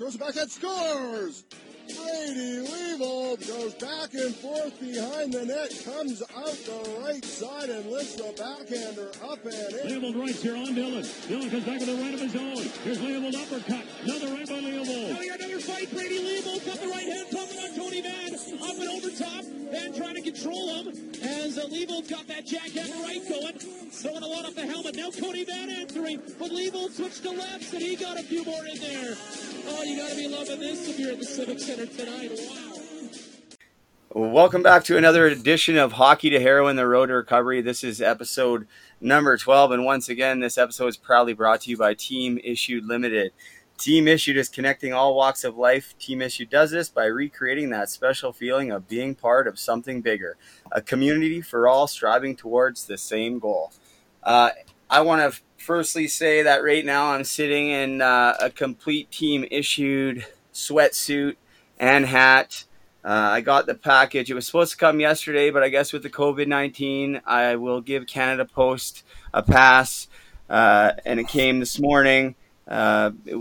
Goes back and scores! Brady Leavold goes back and forth behind the net, comes out the right side and lifts the backhander up and in. Leavold rights here on Dillon. Dillon comes back with the right of his own. Here's Leavold uppercut. Another right by Leavold. Now we got another fight. Brady Leavold got the right hand pumping on Tony Van. And top. Van trying to control him as uh, Leavold's got that jackhammer right going. Throwing a lot off the helmet. Now Tony Van answering. But Leavold switched to lefts and he got a few more in there. Oh, you got to be loving this if you're at the Civic Center tonight. Wow. Welcome back to another edition of Hockey to Heroin, the Road to Recovery. This is episode number 12. And once again, this episode is proudly brought to you by Team Issued Limited. Team Issued is connecting all walks of life. Team Issued does this by recreating that special feeling of being part of something bigger, a community for all striving towards the same goal. Uh, I want to firstly say that right now I'm sitting in uh, a complete Team Issued sweatsuit and hat. Uh, I got the package. It was supposed to come yesterday, but I guess with the COVID 19, I will give Canada Post a pass. Uh, and it came this morning. Uh, it,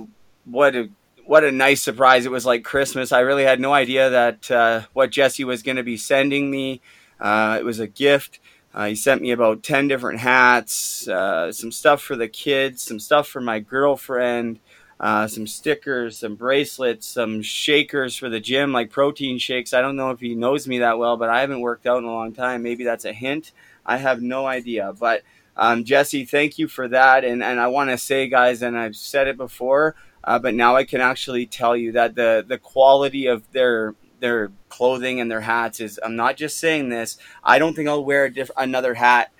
what a what a nice surprise! It was like Christmas. I really had no idea that uh, what Jesse was going to be sending me. Uh, it was a gift. Uh, he sent me about ten different hats, some stuff for the kids, some stuff for my girlfriend uh, some stickers, some bracelets, some shakers for the gym, like protein shakes. I don't know if he knows me that well, but I haven't worked out in a long time. Maybe that's a hint. I have no idea. But um, Jesse, thank you for that. And, and I want to say, guys, and I've said it before, uh, but now I can actually tell you that the, the quality of their their clothing and their hats is. I'm not just saying this. I don't think I'll wear a diff- another hat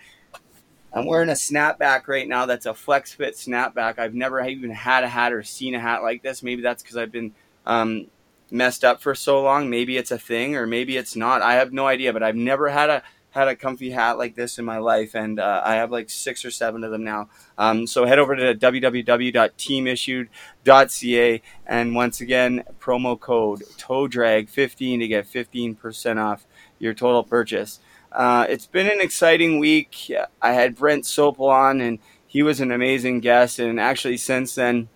I'm wearing a snapback right now that's a flex fit snapback. I've never even had a hat or seen a hat like this. Maybe that's because I've been um, messed up for so long. Maybe it's a thing or maybe it's not. I have no idea, but I've never had a had a comfy hat like this in my life, and uh, I have like six or seven of them now. Um, so head over to www.teamissued.ca and once again, promo code TOEDRAG15 to get 15% off your total purchase. Uh, it's been an exciting week. I had Brent Sopel on, and he was an amazing guest. And actually, since then,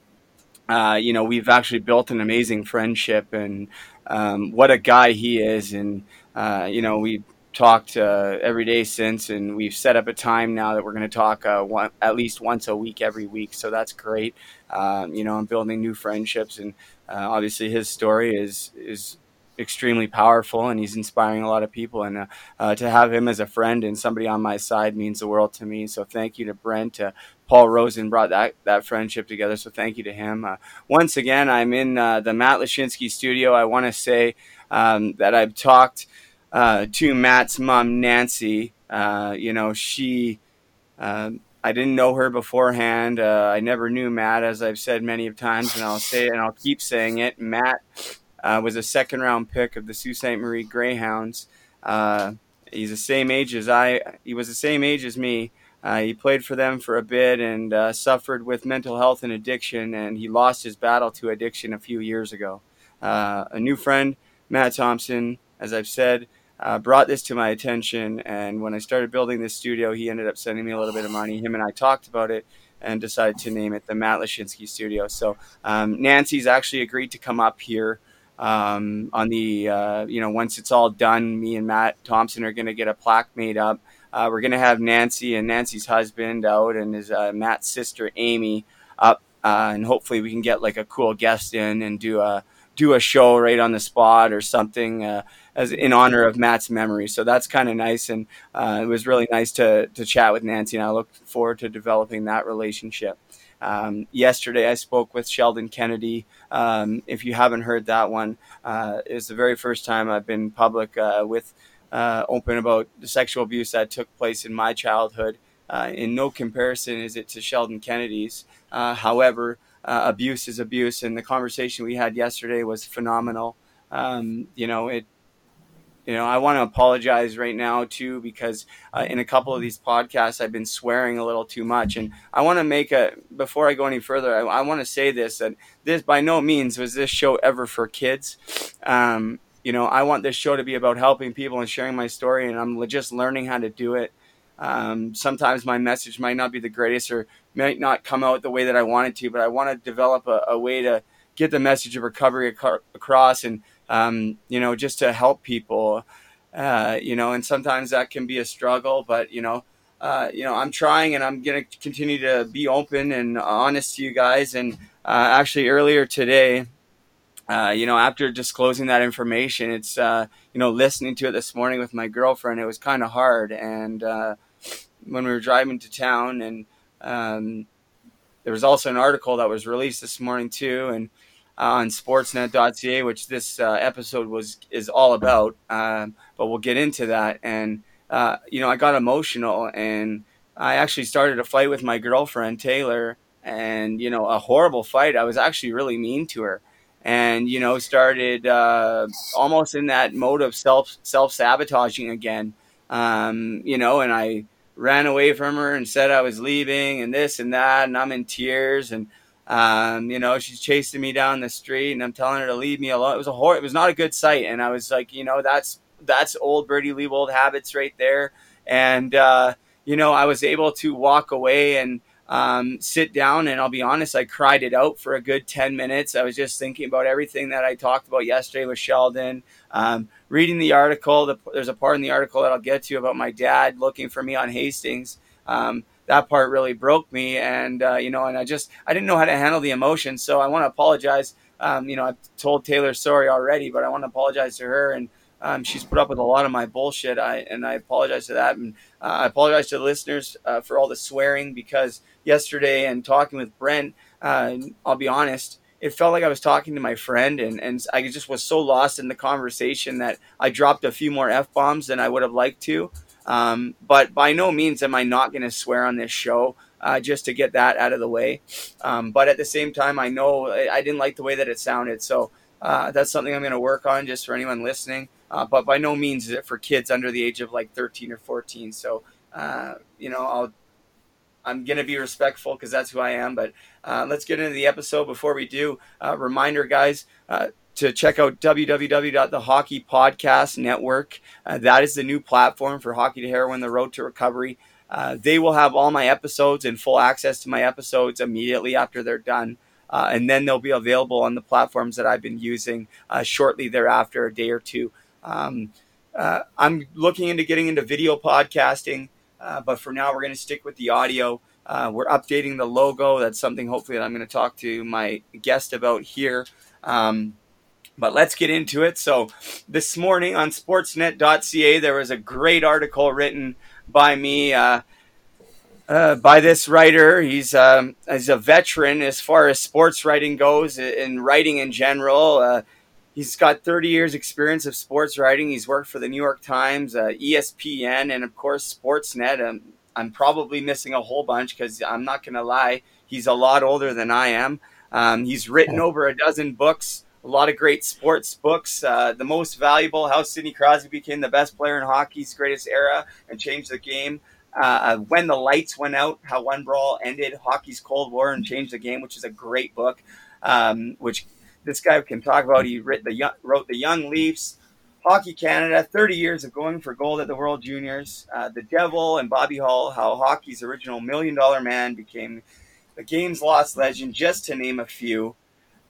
uh, you know, we've actually built an amazing friendship. And um, what a guy he is. And, uh, you know, we talked uh, every day since, and we've set up a time now that we're going to talk uh, one, at least once a week every week. So that's great. Um, you know, I'm building new friendships, and uh, obviously his story is is extremely powerful and he's inspiring a lot of people and uh, uh, to have him as a friend and somebody on my side means the world to me so thank you to brent paul rosen brought that, that friendship together so thank you to him uh, once again i'm in the matt lashinsky studio i want to say um, that i've talked uh, to matt's mom nancy you know she um, I didn't know her beforehand. I never knew Matt, as I've said many of times, and I'll say it and I'll keep saying it. Matt uh, was a second round pick of the Sault Ste. Marie Greyhounds. Uh, he's the same age as I. He was the same age as me. Uh, he played for them for a bit and uh, suffered with mental health and addiction, and he lost his battle to addiction a few years ago. Uh, a new friend, Matt Thompson, as I've said, uh, brought this to my attention, and when I started building this studio, he ended up sending me a little bit of money. Him and I talked about it and decided to name it the Matt Lashinsky Studio. So um, Nancy's actually agreed to come up here um, on the uh, you know once it's all done me and matt thompson are going to get a plaque made up uh, we're going to have nancy and nancy's husband out and his uh, matt's sister amy up uh, and hopefully we can get like a cool guest in and do a do a show right on the spot or something uh, as in honor of Matt's memory. So that's kind of nice, and uh, it was really nice to to chat with Nancy, and I look forward to developing that relationship. Um, yesterday, I spoke with Sheldon Kennedy. Um, if you haven't heard that one, uh, it's the very first time I've been public uh, with uh, open about the sexual abuse that took place in my childhood. Uh, in no comparison is it to Sheldon Kennedy's. However, uh, abuse is abuse, and the conversation we had yesterday was phenomenal. Um, you know, it you know, I want to apologize right now too because uh, in a couple of these podcasts I've been swearing a little too much, and I want to make a before I go any further. I, I want to say this that this by no means was this show ever for kids. Um, you know, I want this show to be about helping people and sharing my story, and I'm just learning how to do it. Um, sometimes my message might not be the greatest or might not come out the way that I wanted to, but I want to develop a, a way to get the message of recovery ac- across, and um, you know, just to help people. Uh, you know, and sometimes that can be a struggle, but you know, uh, you know, I'm trying and I'm going to continue to be open and honest to you guys. And uh, actually, earlier today, uh, you know, after disclosing that information, it's, uh, you know, listening to it this morning with my girlfriend, it was kind of hard. And uh, when we were driving to town, and um, there was also an article that was released this morning, too. And on sportsnet.ca, which this uh, episode was is all about. Um, but we'll get into that. And uh, you know, I got emotional, and I actually started a fight with my girlfriend Taylor, and you know, a horrible fight. I was actually really mean to her, and you know, started uh, almost in that mode of self self sabotaging again. Um, you know, and I ran away from her and said I was leaving, and this and that, and I'm in tears and um, you know, she's chasing me down the street, and I'm telling her to leave me alone. It was a hor- It was not a good sight, and I was like, you know, that's that's old Birdie Leavold habits right there. And uh, you know, I was able to walk away and um, sit down, and I'll be honest, I cried it out for a good ten minutes. I was just thinking about everything that I talked about yesterday with Sheldon. Um, reading the article, the, there's a part in the article that I'll get to about my dad looking for me on Hastings. Um, that part really broke me and uh, you know and i just i didn't know how to handle the emotion. so i want to apologize um, you know i've told taylor sorry already but i want to apologize to her and um, she's put up with a lot of my bullshit I, and i apologize to that and uh, i apologize to the listeners uh, for all the swearing because yesterday and talking with brent uh, i'll be honest it felt like I was talking to my friend, and, and I just was so lost in the conversation that I dropped a few more f bombs than I would have liked to. Um, but by no means am I not going to swear on this show. Uh, just to get that out of the way. Um, but at the same time, I know I didn't like the way that it sounded. So uh, that's something I'm going to work on just for anyone listening. Uh, but by no means is it for kids under the age of like 13 or 14. So, uh, you know, I'll, I'm going to be respectful because that's who I am. But uh, let's get into the episode. Before we do, uh, reminder, guys, to check out www.thehockeypodcast network. Uh, that is the new platform for Hockey to Heroin, the road to recovery. Uh, they will have all my episodes and full access to my episodes immediately after they're done. Uh, and then they'll be available on the platforms that I've been using uh, shortly thereafter, a day or two. Um, uh, I'm looking into getting into video podcasting, uh, but for now, we're going to stick with the audio. we're updating the logo. That's something hopefully that I'm going to talk to my guest about here. Um, but let's get into it. So, this morning on sportsnet.ca, there was a great article written by me, uh, uh, by this writer. He's, um, he's a veteran as far as sports writing goes, and writing in general. Uh, he's got 30 years' experience of sports writing. He's worked for the New York Times, uh, ESPN, and of course, Sportsnet. Um, I'm probably missing a whole bunch because I'm not going to lie, he's a lot older than I am. Um, he's written over a dozen books a lot of great sports books. Uh, the most valuable: How Sidney Crosby became the best player in hockey's greatest era and changed the game. Uh, when the lights went out, how one brawl ended hockey's Cold War and changed the game, which is a great book. Um, which this guy can talk about. He wrote the wrote the Young Leafs, Hockey Canada, 30 years of going for gold at the World Juniors, uh, the Devil and Bobby Hull, how hockey's original Million Dollar Man became the game's lost legend, just to name a few.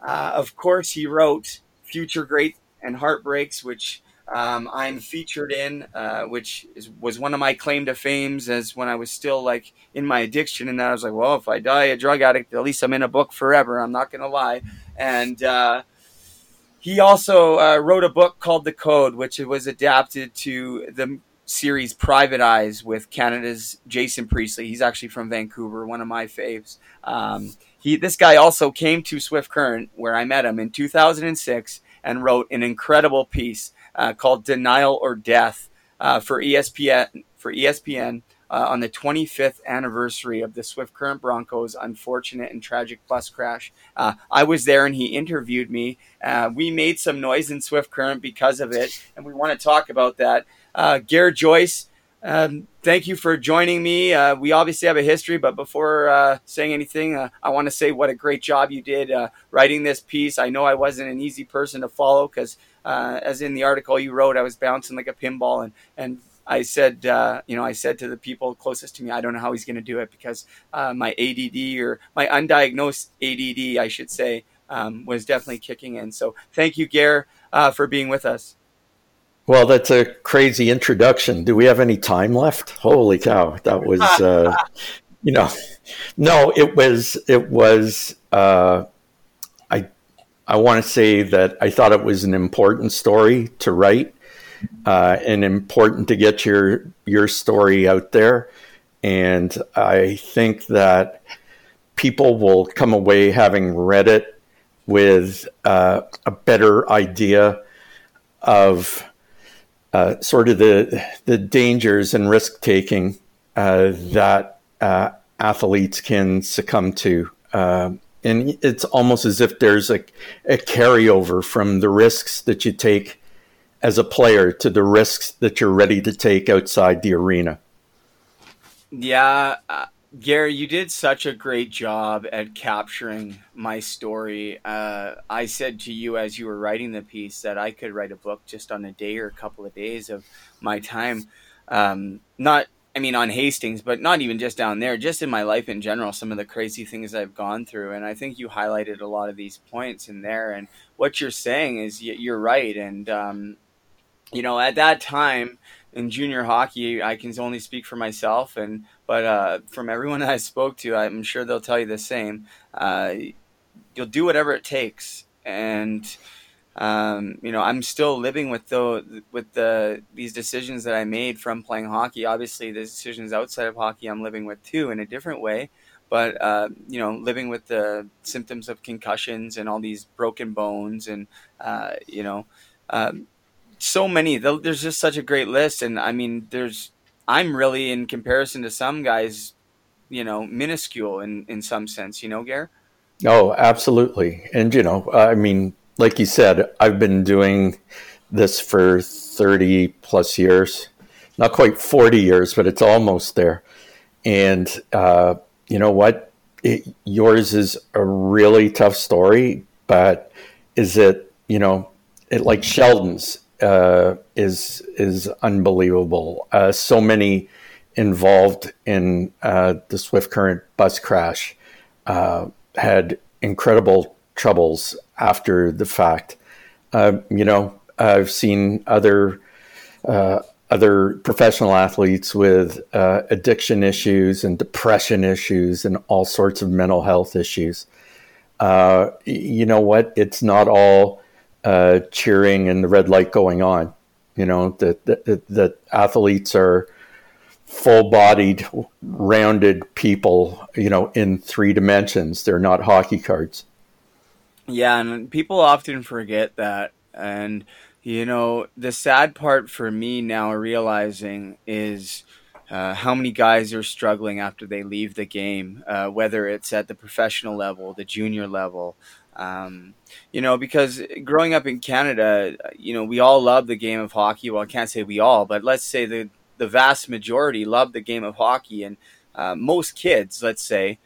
Uh, of course, he wrote Future Great and Heartbreaks, which um, I'm featured in, uh, which is, was one of my claim to fames as when I was still like in my addiction. And I was like, well, if I die a drug addict, at least I'm in a book forever. I'm not going to lie. And uh, he also uh, wrote a book called The Code, which was adapted to the series Private Eyes with Canada's Jason Priestley. He's actually from Vancouver, one of my faves. Um, he this guy also came to Swift Current where I met him in 2006 and wrote an incredible piece uh, called "Denial or Death" uh, for ESPN for ESPN uh, on the 25th anniversary of the Swift Current Broncos' unfortunate and tragic bus crash. Uh, I was there and he interviewed me. Uh, we made some noise in Swift Current because of it, and we want to talk about that. Uh, Garrett Joyce um, thank you for joining me. Uh, we obviously have a history, but before uh, saying anything, uh, I want to say what a great job you did uh, writing this piece. I know I wasn't an easy person to follow because, uh, as in the article you wrote, I was bouncing like a pinball, and and I said, uh, you know, I said to the people closest to me, I don't know how he's going to do it because my ADD or my undiagnosed ADD, I should say, um, was definitely kicking in. So thank you, Gare, uh, for being with us. Well, that's a crazy introduction. Do we have any time left? Holy cow, that was, uh, you know, no, it was, it was. Uh, I want to say that I thought it was an important story to write, uh, and important to get your your story out there. And I think that people will come away having read it with uh, a better idea of uh, sort of the the dangers and risk taking uh, that uh, athletes can succumb to. And it's almost as if there's a, a carryover from the risks that you take as a player to the risks that you're ready to take outside the arena. Yeah, uh, Gary, you did such a great job at capturing my story. Uh, I said to you as you were writing the piece that I could write a book just on a day or a couple of days of my time. Um, not, I mean, on Hastings, but not even just down there, just in my life in general, some of the crazy things I've gone through. And I think you highlighted a lot of these points in there. And what you're saying is you're right. And, um, you know, at that time, in junior hockey, I can only speak for myself, and but uh, from everyone I spoke to, I'm sure they'll tell you the same. Uh, you'll do whatever it takes, and um, you know I'm still living with the with the these decisions that I made from playing hockey. Obviously, the decisions outside of hockey I'm living with too in a different way. But uh, you know, living with the symptoms of concussions and all these broken bones, and uh, you know. Um, so many. There's just such a great list, and I mean, there's. I'm really in comparison to some guys, you know, minuscule in in some sense. You know, Gare. Oh, absolutely, and you know, I mean, like you said, I've been doing this for thirty plus years. Not quite forty years, but it's almost there. And uh, you know what? It, yours is a really tough story, but is it you know it like Sheldon's uh, is is unbelievable. Uh, so many involved in uh, the Swift Current bus crash uh, had incredible troubles after the fact. Uh, you know, I've seen other uh, other professional athletes with addiction issues and depression issues and all sorts of mental health issues. you know what? It's not all uh, cheering and the red light going on. You know that that, that athletes are full-bodied, rounded people. You know, in three dimensions. They're not hockey cards. Yeah, and people often forget that. And you know, the sad part for me now realizing is. Uh, how many guys are struggling after they leave the game, uh, whether it's at the professional level, the junior level, um, you know, because growing up in Canada, you know, we all love the game of hockey. Well, I can't say we all, but let's say the the vast majority love the game of hockey, and uh, most kids, let's say,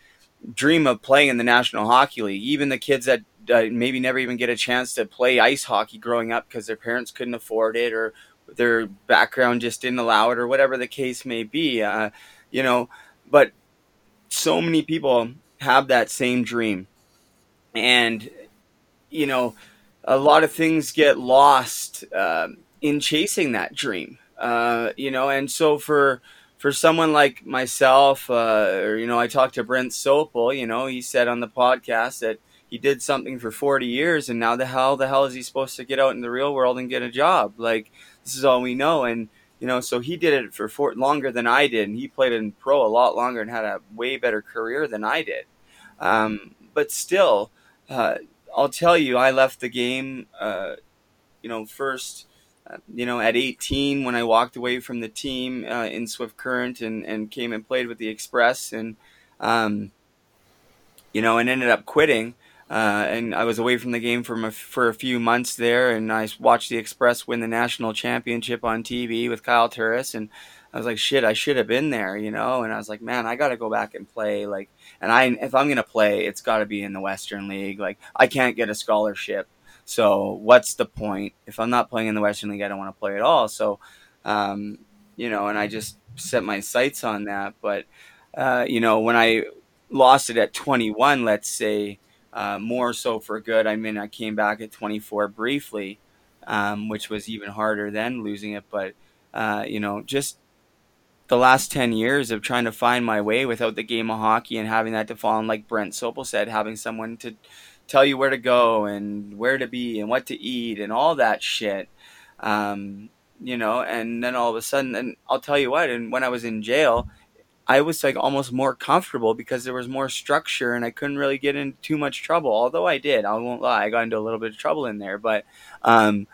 dream of playing in the National Hockey League. Even the kids that uh, maybe never even get a chance to play ice hockey growing up because their parents couldn't afford it or their background just didn't allow it or whatever the case may be. Uh, you know, but so many people have that same dream and you know a lot of things get lost uh, in chasing that dream uh, you know and so for for someone like myself uh, or you know i talked to brent sopel you know he said on the podcast that he did something for 40 years and now the hell the hell is he supposed to get out in the real world and get a job like this is all we know and you know so he did it for four, longer than i did and he played in pro a lot longer and had a way better career than i did um, but still uh, I'll tell you, I left the game, uh, you know, first, uh, you know, at 18 when I walked away from the team uh, in Swift Current and, and came and played with the Express and, um, you know, and ended up quitting. Uh, and I was away from the game for, for a few months there, and I watched the Express win the national championship on TV with Kyle Turris, and I was like, shit, I should have been there, you know. And I was like, man, I got to go back and play. Like, and I, if I'm gonna play, it's got to be in the Western League. Like, I can't get a scholarship, so what's the point? If I'm not playing in the Western League, I don't want to play at all. So, um, you know, and I just set my sights on that. But, uh, you know, when I lost it at 21, let's say, uh, more so for good. I mean, I came back at 24 briefly, um, which was even harder than losing it. But uh, you know, just the last 10 years of trying to find my way without the game of hockey and having that to fall on, like Brent Sopel said, having someone to tell you where to go and where to be and what to eat and all that shit. Um, you know, and then all of a sudden, and I'll tell you what, and when I was in jail, I was like almost more comfortable because there was more structure and I couldn't really get into too much trouble. Although I did, I won't lie, I got into a little bit of trouble in there. But, um,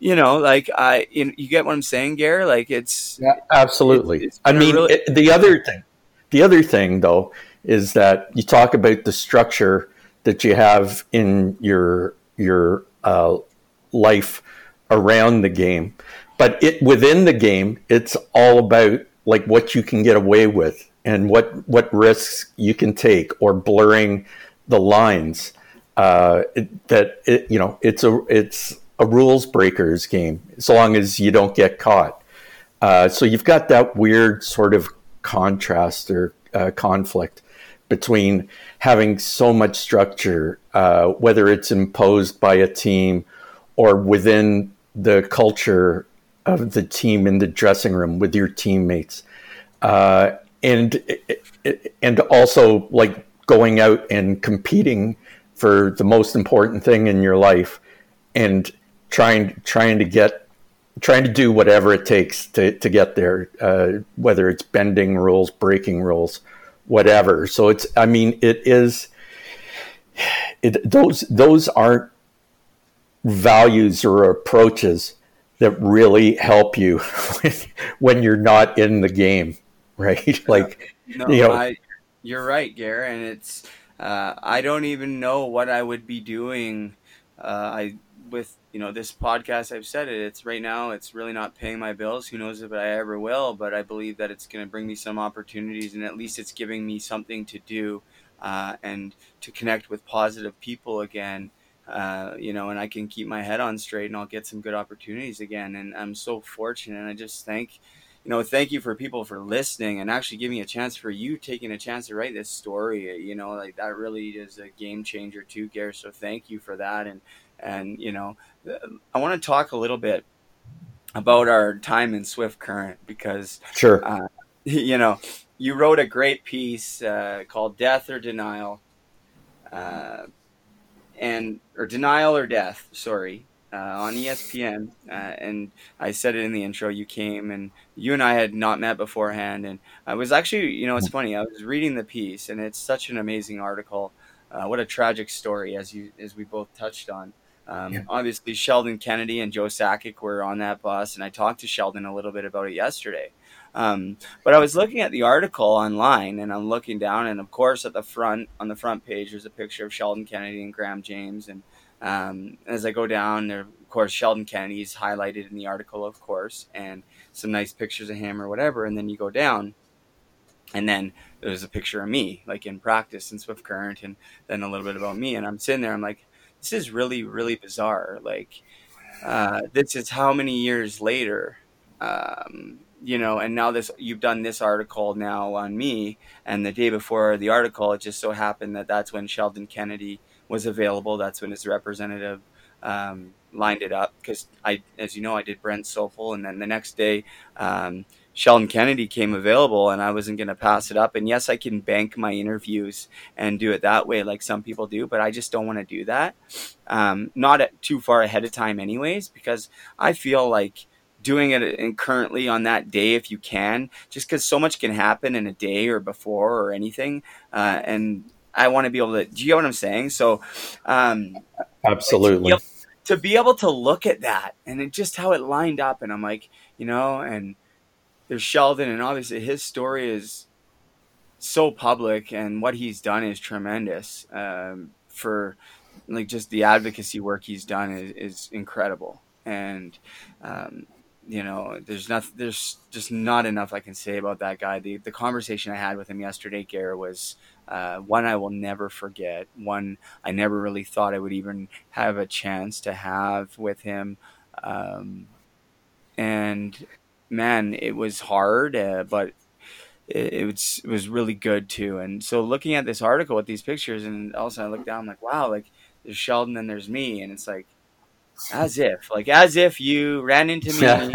you know, like I, you, you get what I'm saying, Gare? Like it's yeah, absolutely. it's I mean, really- it, the other thing, the other thing though, is that you talk about the structure that you have in your your uh, life around the game, but it within the game, it's all about like what you can get away with and what what risks you can take or blurring the lines. Uh, it, that it, you know, it's a it's a rules breakers game as long as you don't get caught. Uh, so you've got that weird sort of contrast or uh, conflict between having so much structure, uh, whether it's imposed by a team or within the culture of the team in the dressing room with your teammates, uh, and and also like going out and competing for the most important thing in your life, and trying trying to get trying to do whatever it takes to, to get there, uh, whether it's bending rules, breaking rules, whatever. So it's, I mean, it is, it, those, those aren't values or approaches that really help you when you're not in the game, right? Like, No, you know, I, you're right, Gare, and it's uh, I don't even know what I would be doing. Uh, I with you know this podcast. I've said it. It's right now. It's really not paying my bills. Who knows if I ever will? But I believe that it's going to bring me some opportunities, and at least it's giving me something to do uh, and to connect with positive people again. Uh, you know, and I can keep my head on straight, and I'll get some good opportunities again. And I'm so fortunate. And I just thank you know, thank you for people for listening and actually giving a chance for you taking a chance to write this story. You know, like that really is a game changer too, Gare. So thank you for that. And and you know, I want to talk a little bit about our time in Swift Current because sure. uh, you know you wrote a great piece uh, called "Death or Denial," uh, and or "Denial or Death." Sorry, uh, on ESPN, uh, and I said it in the intro. You came, and you and I had not met beforehand, and I was actually, you know, it's funny. I was reading the piece, and it's such an amazing article. Uh, what a tragic story, as you as we both touched on. Um, Yeah. Obviously, Sheldon Kennedy and Joe Sakic were on that bus, and I talked to Sheldon a little bit about it yesterday. Um, but I was looking at the article online, and I'm looking down, and of course, at the front on the front page, there's a picture of Sheldon Kennedy and Graham James, and um, as I go down, there, of course, Sheldon Kennedy is highlighted in the article, of course, and some nice pictures of him or whatever. And then you go down, and then there's a picture of me, like in practice in Swift Current, and then a little bit about me. And I'm sitting there, I'm like, this is really, really bizarre. Like, uh, this is how many years later, um, you know, and now this you've done this article now on me, and the day before the article, it just so happened that that's when Sheldon Kennedy was available. That's when his representative um, lined it up because I, as you know, I did Brent Sopel, and then the next day, um, Sheldon Kennedy came available, and I wasn't going to pass it up. And yes, I can bank my interviews and do it that way, like some people do, but I just don't want to do that. Um, not at, too far ahead of time, anyways, because I feel like doing it in currently on that day if you can just because so much can happen in a day or before or anything uh, and I want to be able to. Do you get what I'm saying? So, um, Absolutely. to be, able, to be able to look at that and it, just how it lined up, and I'm like, you know, and there's Sheldon, and obviously his story is so public, and what he's done is tremendous um, for like just the advocacy work he's done is, is incredible, and um, you know, there's not, there's just not enough I can say about that guy. The the conversation I had with him yesterday, Gare, was uh, one I will never forget. One I never really thought I would even have a chance to have with him. Um, and man, it was hard, uh, but it, it, was it was really good too. And so looking at this article with these pictures, and all of a sudden I look down, I'm like, wow, like there's Sheldon and there's me, and it's like as if, like as if you ran into me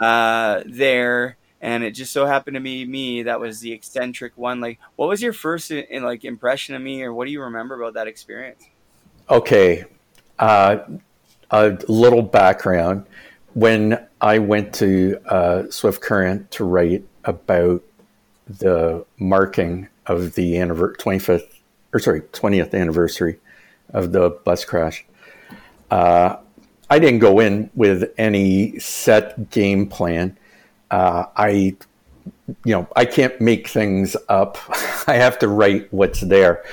uh, there, and it just so happened to be me that was the eccentric one. Like, what was your first in, like impression of me, or what do you remember about that experience? Okay, uh, a little background. When I went to uh, Swift Current to write about the marking of the 25th or sorry 20th anniversary of the bus crash, uh, I didn't go in with any set game plan. Uh, I, you know, I can't make things up. I have to write what's there.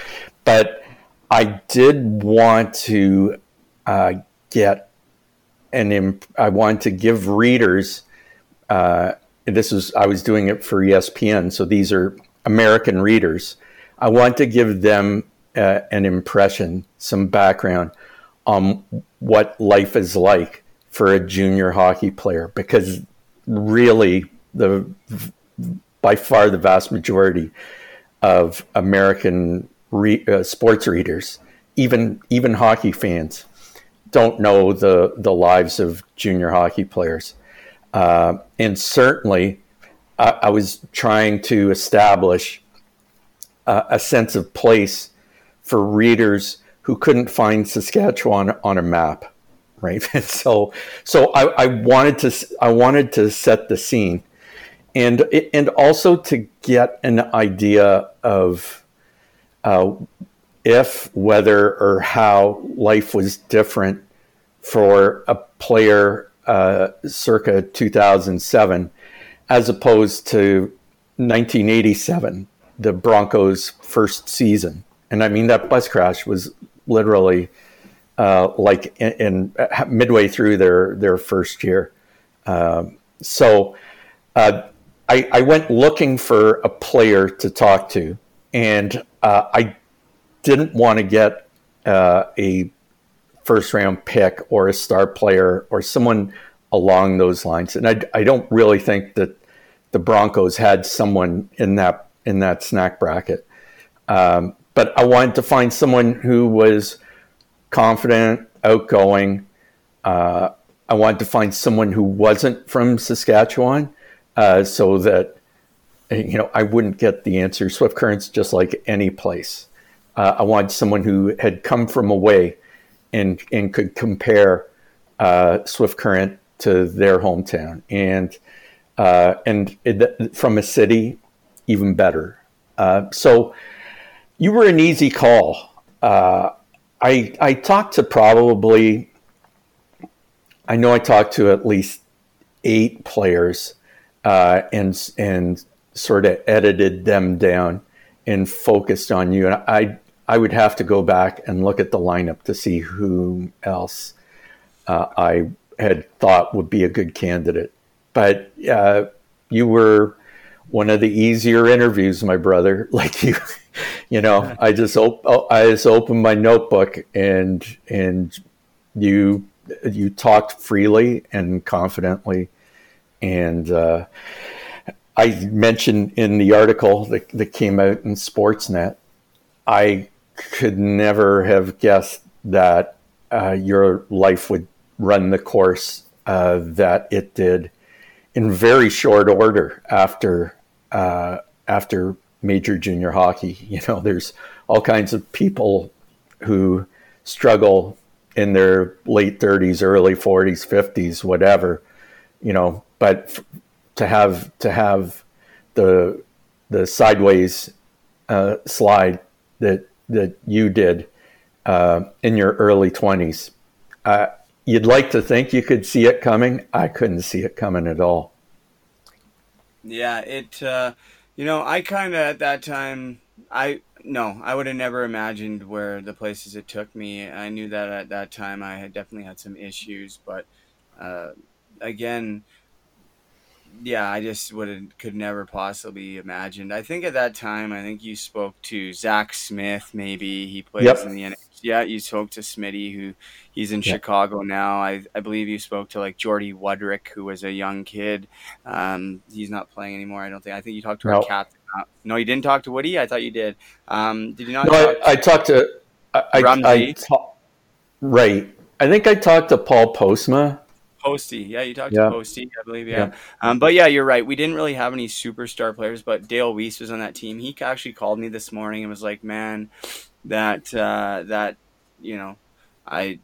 But I did want to uh, get an. Imp- I wanted to give readers. Uh, this is I was doing it for ESPN, so these are American readers. I want to give them uh, an impression, some background on what life is like for a junior hockey player, because really the by far the vast majority of American re- uh, sports readers, even even hockey fans, don't know the the lives of junior hockey players, uh, and certainly I, I, was trying to establish uh, a sense of place for readers who couldn't find Saskatchewan on a map, right? so so I, I wanted to I wanted to set the scene, and and also to get an idea of uh, if, whether, or how life was different for a player uh, circa 2007 as opposed to 1987, the Broncos' first season. And I mean, that bus crash was literally uh, like in, in, midway through their, their first year. Um, so uh, I, I, went looking for a player to talk to, and uh, I didn't want to get uh, a first round pick or a star player or someone along those lines. And I, I don't really think that the Broncos had someone in that in that snack bracket. Um, but I wanted to find someone who was confident, outgoing. Uh, I wanted to find someone who wasn't from Saskatchewan, uh, so that you know I wouldn't get the answer. Swift Current's just like any place. Uh, I wanted someone who had come from away and and could compare uh, Swift Current to their hometown, and uh, and it, from a city, even better. Uh, so you were an easy call. Uh, I I talked to probably, I know I talked to at least eight players, uh, and and sort of edited them down and focused on you. And I I would have to go back and look at the lineup to see who else uh, I had thought would be a good candidate. But uh, you were one of the easier interviews, my brother. Like you, you know, I just op- oh, I just opened my notebook and and you you talked freely and confidently, and uh, I mentioned in the article that, that came out in Sportsnet, I could never have guessed that uh, your life would run the course uh, that it did in very short order after uh, after major junior hockey. You know, there's all kinds of people who struggle in their late 30s, early 40s, 50s, whatever. You know, but to have to have the the sideways uh, slide that that you did uh, in your early 20s. Uh, you'd like to think you could see it coming. I couldn't see it coming at all. Yeah, it, uh, you know, I kind of at that time, I, no, I would have never imagined where the places it took me. I knew that at that time I had definitely had some issues, but uh, again, yeah, I just would have could never possibly imagined. I think at that time, I think you spoke to Zach Smith. Maybe he plays yep. in the. Yeah, you spoke to Smitty, who he's in yep. Chicago now. I, I believe you spoke to like Jordy Wudrick, who was a young kid. Um, he's not playing anymore. I don't think. I think you talked to nope. our captain Uh, no, you didn't talk to Woody. I thought you did. Um, did you not? No, talk I, I talked to. I, I, I ta- right. I think I talked to Paul Postma. Posty. Yeah, you talked Yeah. to Posty, I believe. Yeah. Um, but yeah, you're right. We didn't really have any superstar players, but Dale Weise was on that team. He actually called me this morning and was like, "Man, that uh, that you know, I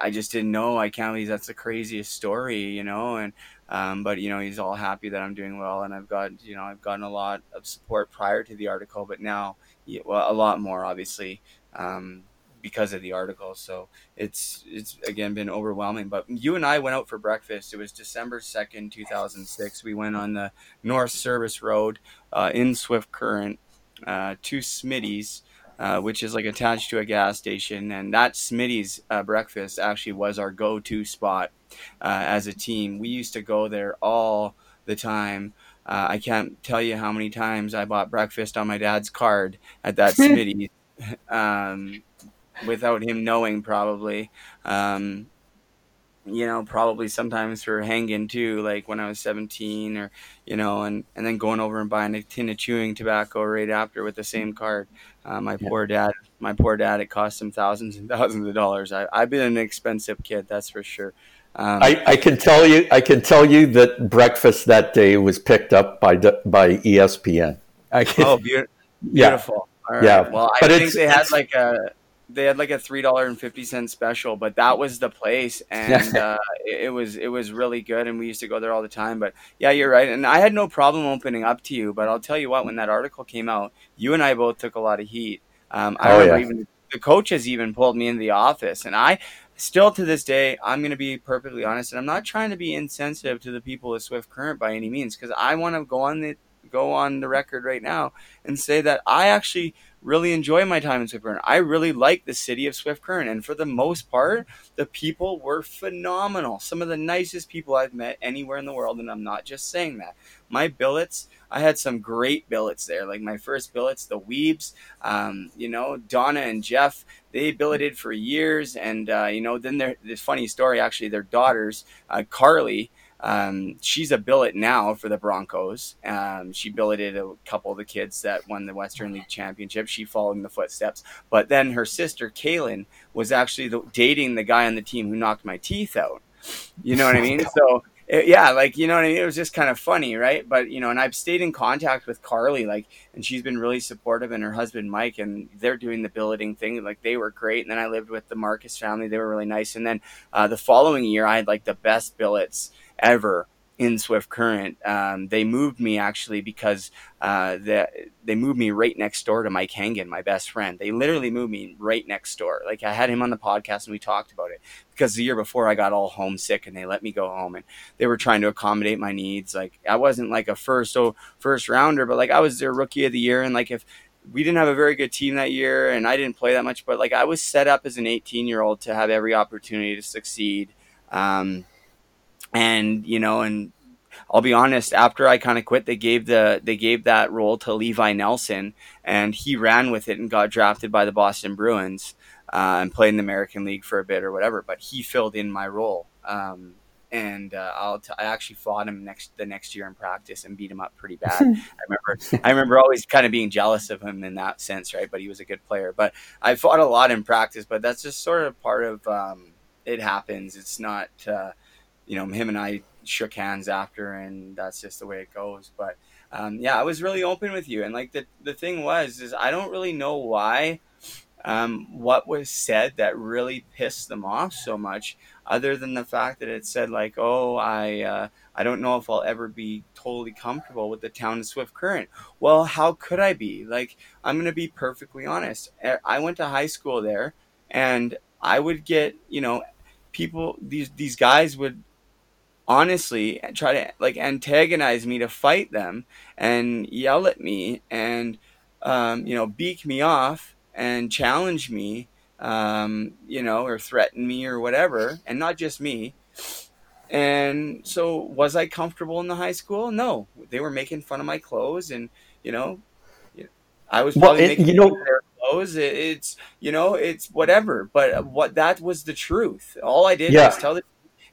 I just didn't know. I can't believe that's the craziest story, you know." And um, but you know, he's all happy that I'm doing well, and I've got you know, I've gotten a lot of support prior to the article, but now, well, a lot more obviously. Um, because of the article. So it's it's again been overwhelming. But you and I went out for breakfast. It was December second, two thousand six. We went on the North Service Road uh, in Swift Current uh, to Smitty's. Uh, which is like attached to a gas station, and that Smitty's uh, breakfast actually was our go-to spot uh, as a team. We used to go there all the time. Uh, I can't tell you how many times I bought breakfast on my dad's card at that Smitty's. um, without him knowing probably um, you know probably sometimes for hanging too like when i was 17 or you know and and then going over and buying a tin of chewing tobacco right after with the same card uh, my Yeah. poor dad my poor dad it cost him thousands and thousands of dollars I, i've been an expensive kid that's for sure um, I, I can tell you. I can tell you that breakfast that day was picked up by by ESPN. I can, oh yeah. beautiful All right. Yeah. well i But think they had like a they had like a three dollar and fifty cent special, but that was the place, and uh, it, it was it was really good, and we used to go there all the time. But yeah, you're right, and I had no problem opening up to you. But I'll tell you what, when that article came out, you and I both took a lot of heat. Um, I Oh, remember yeah. even the coaches even pulled me into the office, and I still to this day, I'm going to be perfectly honest, and I'm not trying to be insensitive to the people of Swift Current by any means, because I want to go on the go on the record right now and say that I actually really enjoy my time in Swift Current. I really like the city of Swift Current, and for the most part, the people were phenomenal. Some of the nicest people I've met anywhere in the world, and I'm not just saying that. My billets, I had some great billets there. Like my first billets, the Weebs, um, you know, Donna and Jeff, they billeted for years, and uh, you know, then there, this funny story. Actually, their daughters, uh, Carly. Um, she's a billet now for the Broncos. Um, she billeted a couple of the kids that won the Western League Championship. She followed in the footsteps. But then her sister, Kaylin, was actually the, dating the guy on the team who knocked my teeth out. You know what I mean? So, it- yeah, like, you know what I mean? It was just kind of funny, right? But, you know, and I've stayed in contact with Carly, like, and she's been really supportive, and her husband, Mike, and they're doing the billeting thing. Like, they were great. And then I lived with the Marcus family. They were really nice. And then uh, the following year, I had like the best billets ever in Swift Current. Um, they moved me actually because uh, the, they moved me right next door to Mike Hangen, my best friend. They literally moved me right next door. Like I had him on the podcast and we talked about it because the year before I got all homesick and they let me go home and they were trying to accommodate my needs. Like I wasn't like a first so first rounder, but like I was their rookie of the year and like if we didn't have a very good team that year and I didn't play that much, but like I was set up as an 18 year old to have every opportunity to succeed. Um, and you know and I'll be honest. After I kind of quit, they gave the they gave that role to Levi Nelson, and he ran with it and got drafted by the Boston Bruins uh, and played in the American League for a bit or whatever. But he filled in my role, um, and uh, I'll t- I actually fought him next the next year in practice and beat him up pretty bad. I remember I remember always kind of being jealous of him in that sense, right? But he was a good player. But I fought a lot in practice, but that's just sort of part of um, it happens. It's not. Uh, you know, him and I shook hands after, and that's just the way it goes. But um, yeah, I was really open with you, and like the the thing was, is I don't really know why, um, what was said that really pissed them off so much, other than the fact that it said like, oh, I uh, I don't know if I'll ever be totally comfortable with the town of Swift Current. Well, how could I be? Like, I'm gonna be perfectly honest. I went to high school there, and I would get, you know, people these these guys would honestly try to like antagonize me to fight them and yell at me and um, you know beak me off and challenge me um, you know or threaten me or whatever and not just me. And so was i comfortable in the high school? No. They were making fun of my clothes and you know i was Well, probably it- making you know- fun of their clothes. It- it's you know it's whatever but what that was the truth. All i did Yeah. was tell the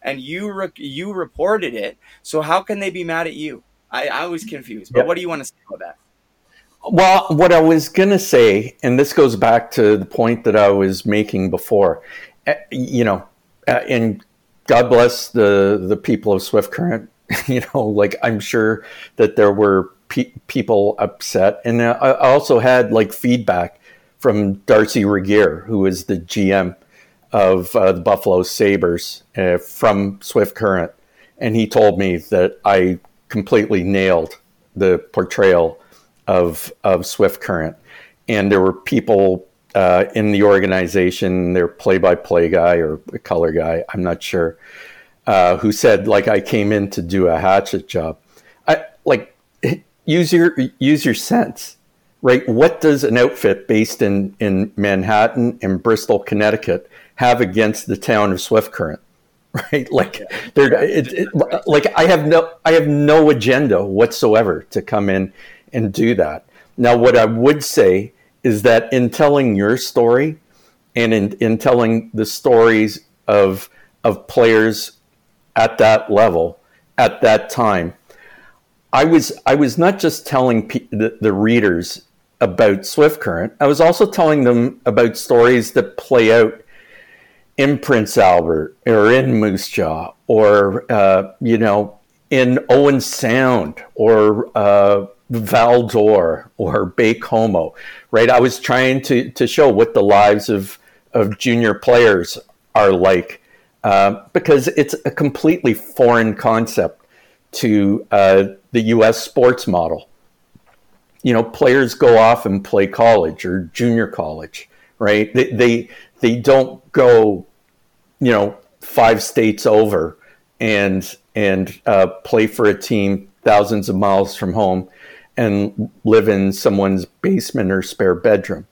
and you re- you reported it. So how can they be mad at you? I, I was confused. But Yeah. what do you want to say about that? Well, what I was going to say, and this goes back to the point that I was making before, eh, you know, eh, and God bless the the people of Swift Current. You know, like I'm sure that there were pe- people upset, and I also had like feedback from Darcy Regier, who is the GM of uh, the Buffalo Sabres uh, from Swift Current, and he told me that I completely nailed the portrayal of of Swift Current, and there were people uh, in the organization, their play-by-play guy or color guy, I'm not sure, uh, who said like I came in to do a hatchet job. I like use your use your sense, right? What does an outfit based in in Manhattan and Bristol, Connecticut, have against the town of Swift Current? Right, like they're it, it, like I have no I have no agenda whatsoever to come in and do that. Now, what I would say is that in telling your story and in, in telling the stories of, of players at that level, at that time, I was, I was not just telling pe- the, the readers about Swift Current, I was also telling them about stories that play out in Prince Albert or in Moose Jaw or, uh, you know, in Owen Sound or uh, Val d'Or or Baie-Comeau, right? I was trying to, to show what the lives of, of junior players are like uh, because it's a completely foreign concept to uh, the US sports model. You know, players go off and play college or junior college, right? They, they, they don't go, you know, five states over and, and uh, play for a team thousands of miles from home and live in someone's basement or spare bedroom.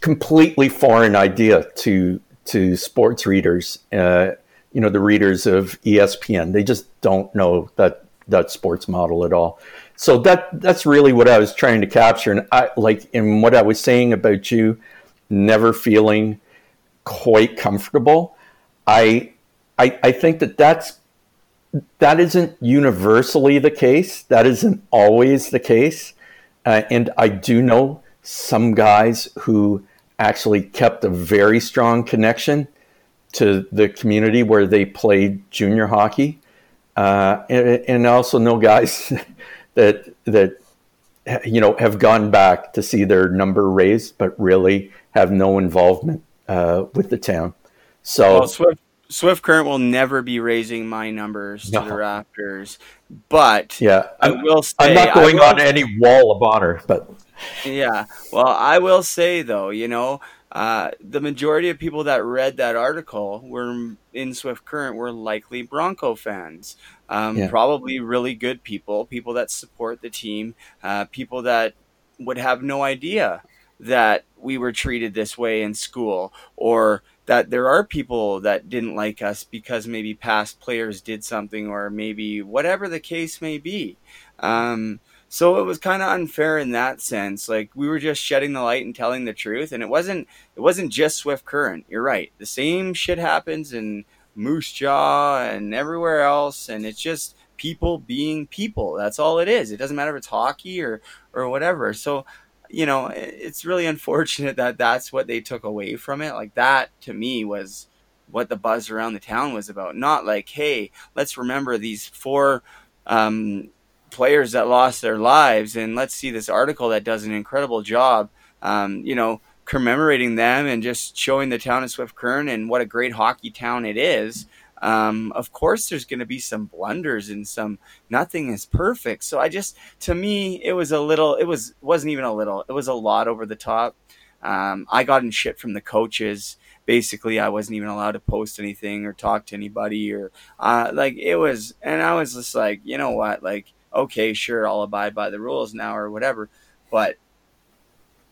Completely foreign idea to to sports readers. Uh, you know, the readers of ESPN. They just don't know that that sports model at all. So that that's really what I was trying to capture. And I like in what I was saying about you never feeling quite comfortable. I I, I think that that's that isn't universally the case. That isn't always the case. Uh, and I do know some guys who actually kept a very strong connection to the community where they played junior hockey. Uh, and, and I also know guys that that you know have gone back to see their number raised, but really have no involvement uh, with the town. So well, Swift, Swift Current will never be raising my numbers to no. the Raptors, but yeah, I will. Say, I'm not going on any wall of honor, but yeah. Well, I will say though, you know, uh, the majority of people that read that article were in Swift Current were likely Bronco fans. Um, yeah. Probably really good people, people that support the team, uh, people that would have no idea that we were treated this way in school or that there are people that didn't like us because maybe past players did something or maybe whatever the case may be. Um, so it was kind of unfair in that sense. Like we were just shedding the light and telling the truth, and it wasn't it wasn't just Swift Current. You're right. The same shit happens in Moose Jaw and everywhere else, and it's just people being people. That's all it is. It doesn't matter if it's hockey or or whatever. So you know, it's really unfortunate that that's what they took away from it. Like that to me was what the buzz around the town was about. Not like, hey, let's remember these four um, players that lost their lives, and let's see this article that does an incredible job. Um, you know, commemorating them and just showing the town of Swift Current and what a great hockey town it is. Um, of course, there's going to be some blunders and some nothing is perfect. So I just, to me, it was a little, it was wasn't even a little, it was a lot over the top. Um, I got in shit from the coaches. Basically, I wasn't even allowed to post anything or talk to anybody or uh, like it was, and I was just like, you know what, like okay, sure, I'll abide by the rules now or whatever, but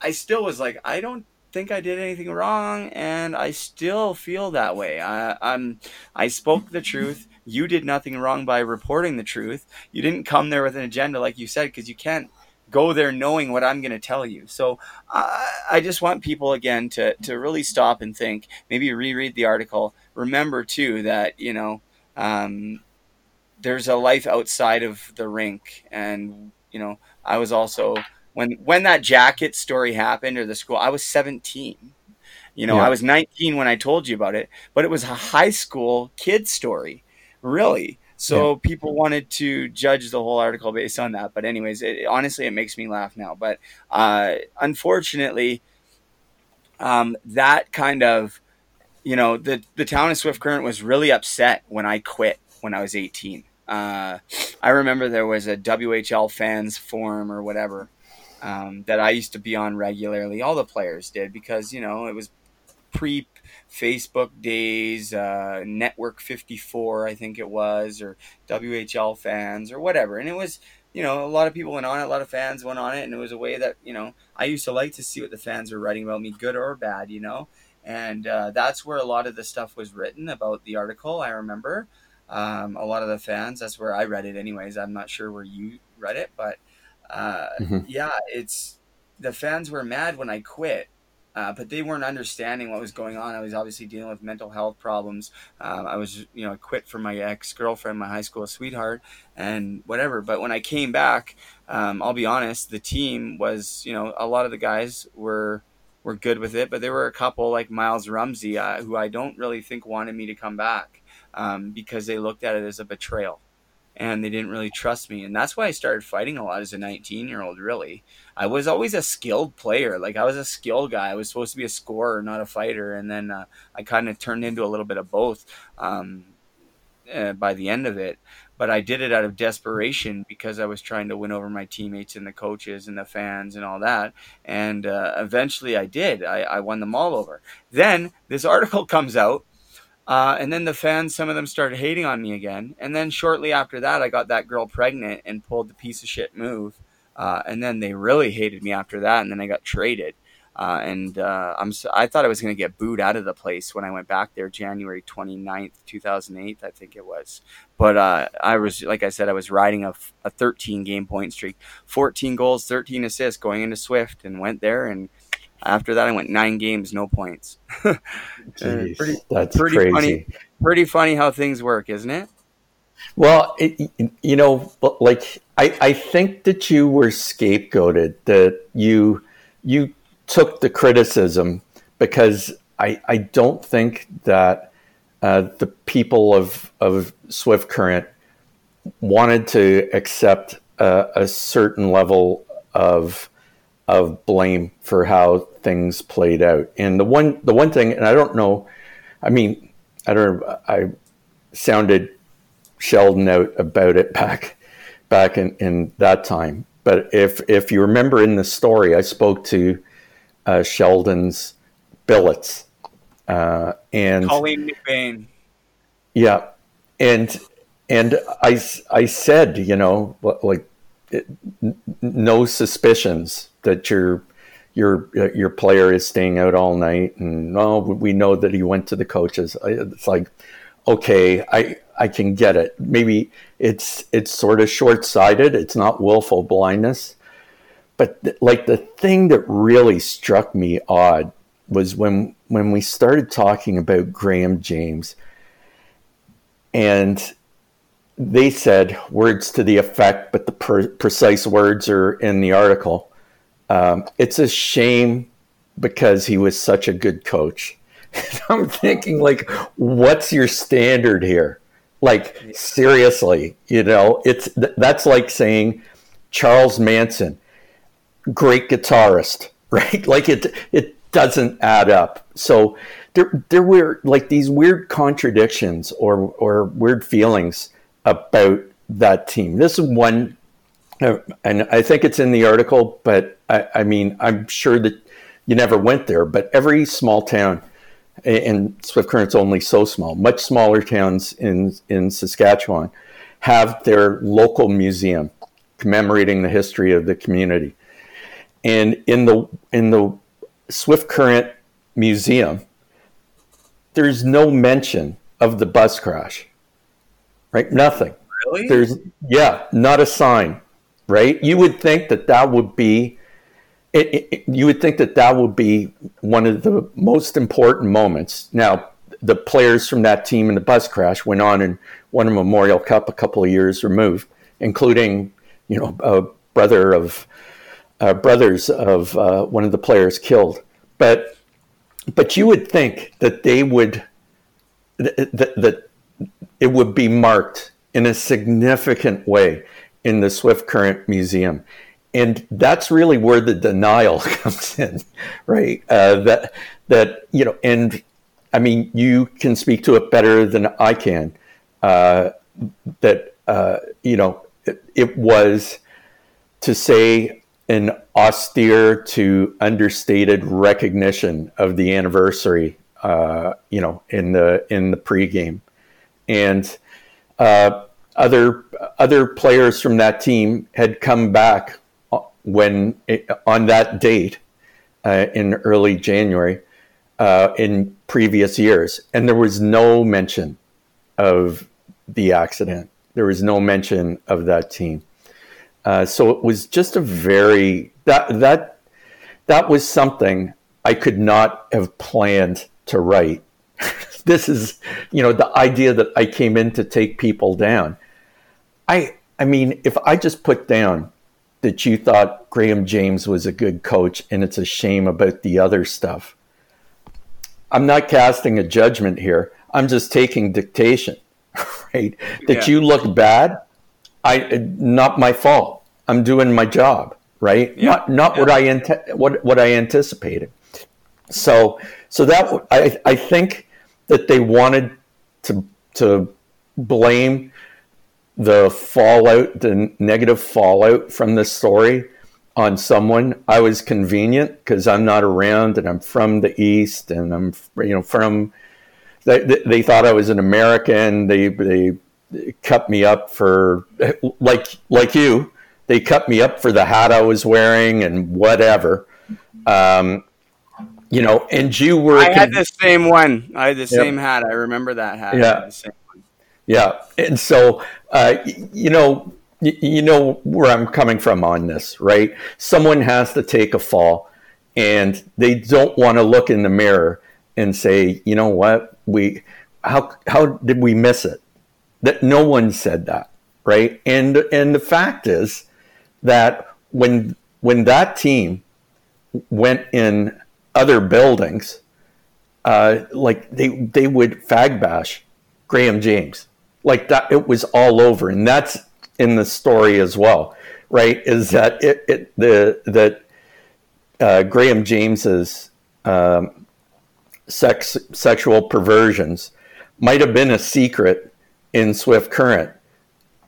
I still was like, I don't think I did anything wrong, and I still feel that way. I, I'm, I spoke the truth. You did nothing wrong by reporting the truth. You didn't come there with an agenda, like you said, because you can't go there knowing what I'm going to tell you. So I, I just want people again to to really stop and think. Maybe reread the article. Remember too that you know. Um, there's a life outside of the rink and you know i was also when when that jacket story happened or the school, I was 17. You know, Yeah. I was 19 when I told you about it, but it was a high school kid story, really. So people wanted to judge the whole article based on that. But anyways, it, honestly, it makes me laugh now. But uh, unfortunately, um, that kind of, you know, the the town of Swift Current was really upset when I quit when I was 18. Uh, I remember there was a WHL fans forum or whatever um, that I used to be on regularly. All the players did because you know it was pre Facebook days, uh, Network 54, I think it was, or WHL fans or whatever. And it was, you know, a lot of people went on it, a lot of fans went on it, and it was a way that, you know, I used to like to see what the fans were writing about me, good or bad, you know. And uh, that's where a lot of the stuff was written about the article, I remember. Um, a lot of the fans, that's where I read it, anyways. I'm not sure where you read it, but uh, Mhm. yeah, it's the fans were mad when I quit uh, but they weren't understanding what was going on. I was obviously dealing with mental health problems. Um, I was, you know, I quit from my ex girlfriend, my high school sweetheart, and whatever. But when I came back, um, I'll be honest, the team was, you know, a lot of the guys were were good with it, but there were a couple like Miles Rumsey uh, who I don't really think wanted me to come back um, because they looked at it as a betrayal. And they didn't really trust me, and that's why I started fighting a lot as a 19 year old. Really, I was always a skilled player. Like I was a skilled guy. I was supposed to be a scorer, not a fighter. And then uh, I kind of turned into a little bit of both um, uh, by the end of it. But I did it out of desperation because I was trying to win over my teammates and the coaches and the fans and all that. And uh, eventually I did. I, I won them all over. Then this article comes out. Uh, and then the fans, some of them started hating on me again. And then shortly after that, I got that girl pregnant and pulled the piece of shit move. Uh, and then they really hated me after that, and then I got traded. Uh, and uh, I'm so, I thought I was going to get booed out of the place when I went back there January 29th, 2008, I think it was. But uh, I was, like I said, I was riding a 13 game point streak, 14 goals, 13 assists going into Swift, and went there. And after that, I went nine games, no points. Jeez, pretty- that's pretty crazy. funny. Pretty funny how things work, isn't it? Well, it, you know, like I, I think that you were scapegoated. That you you took the criticism because I I don't think that uh, the people of of Swift Current wanted to accept a, a certain level of of blame for how things played out. And the one the one thing, and I don't know, I mean, I don't know, I sounded Sheldon out about it back back in, in that time. But if if you remember in the story, I spoke to uh, Sheldon's billets, uh, and Colleen McBain. yeah, and and I I said you know like no suspicions that your your uh, your player is staying out all night, and oh, no, we know that he went to the coaches. It's like okay, I I can get it. Maybe it's it's sort of short sighted. It's not willful blindness, but th- like the thing that really struck me odd was when when we started talking about Graham James, and they said words to the effect, but the per- precise words are in the article. Um, it's a shame because he was such a good coach. I'm thinking, like, what's your standard here? Like, seriously, you know, it's th- that's like saying Charles Manson, great guitarist, right? Like, it it doesn't add up. So there there were like these weird contradictions or or weird feelings about that team. This is one, uh, and I think it's in the article, but I, I mean, I'm sure that you never went there, but every small town and Swift Current's only so small. Much smaller towns in in Saskatchewan have their local museum commemorating the history of the community. And in the in the Swift Current Museum, there's no mention of the bus crash. Right? Nothing. Really? There's yeah, not a sign. Right? You would think that that would be it, it, it- you would think that that would be one of the most important moments. Now, the players from that team in the bus crash went on and won a Memorial Cup a couple of years removed, including, you know, a brother of uh, brothers of uh, one of the players killed. But but you would think that they would that, that it would be marked in a significant way in the Swift Current Museum. And that's really where the denial comes in, right? Uh, that that you know, and I mean, you can speak to it better than I can. Uh, that uh, you know, it, it, was to say an austere to understated recognition of the anniversary. Uh, you know, in the in the pregame, and uh, other other players from that team had come back when on that date uh, in early January uh, in previous years, and there was no mention of the accident. There was no mention of that team. Uh, so it was just a very that that that was something I could not have planned to write. this is you know the idea that I came in to take people down. I I mean, if I just put down that you thought Graham James was a good coach and it's a shame about the other stuff, I'm not casting a judgment here. I'm just taking dictation, right? That yeah. you look bad, I not my fault. I'm doing my job, right? Yeah. Not not yeah. what I what what I anticipated. So so that I I think that they wanted to to blame the fallout, the negative fallout from this story on someone. I was convenient because I'm not around and I'm from the East and I'm, you know, from, they, they thought I was an American. They, they cut me up for, like, like you, they cut me up for the hat I was wearing and whatever. Um, you know, and you were. I had the same one. I had the same hat. I remember that hat. Yeah. Yeah. And so, uh, you know, you know where I'm coming from on this, right? Someone has to take a fall and they don't want to look in the mirror and say, you know what, we how how did we miss it? That no one said that, right? And and the fact is that when when that team went in other buildings, uh, like they they would fag bash Graham James, like that. It was all over, and that's in the story as well, right? Is that it, it the that uh, Graham James's um, sex sexual perversions might have been a secret in Swift Current,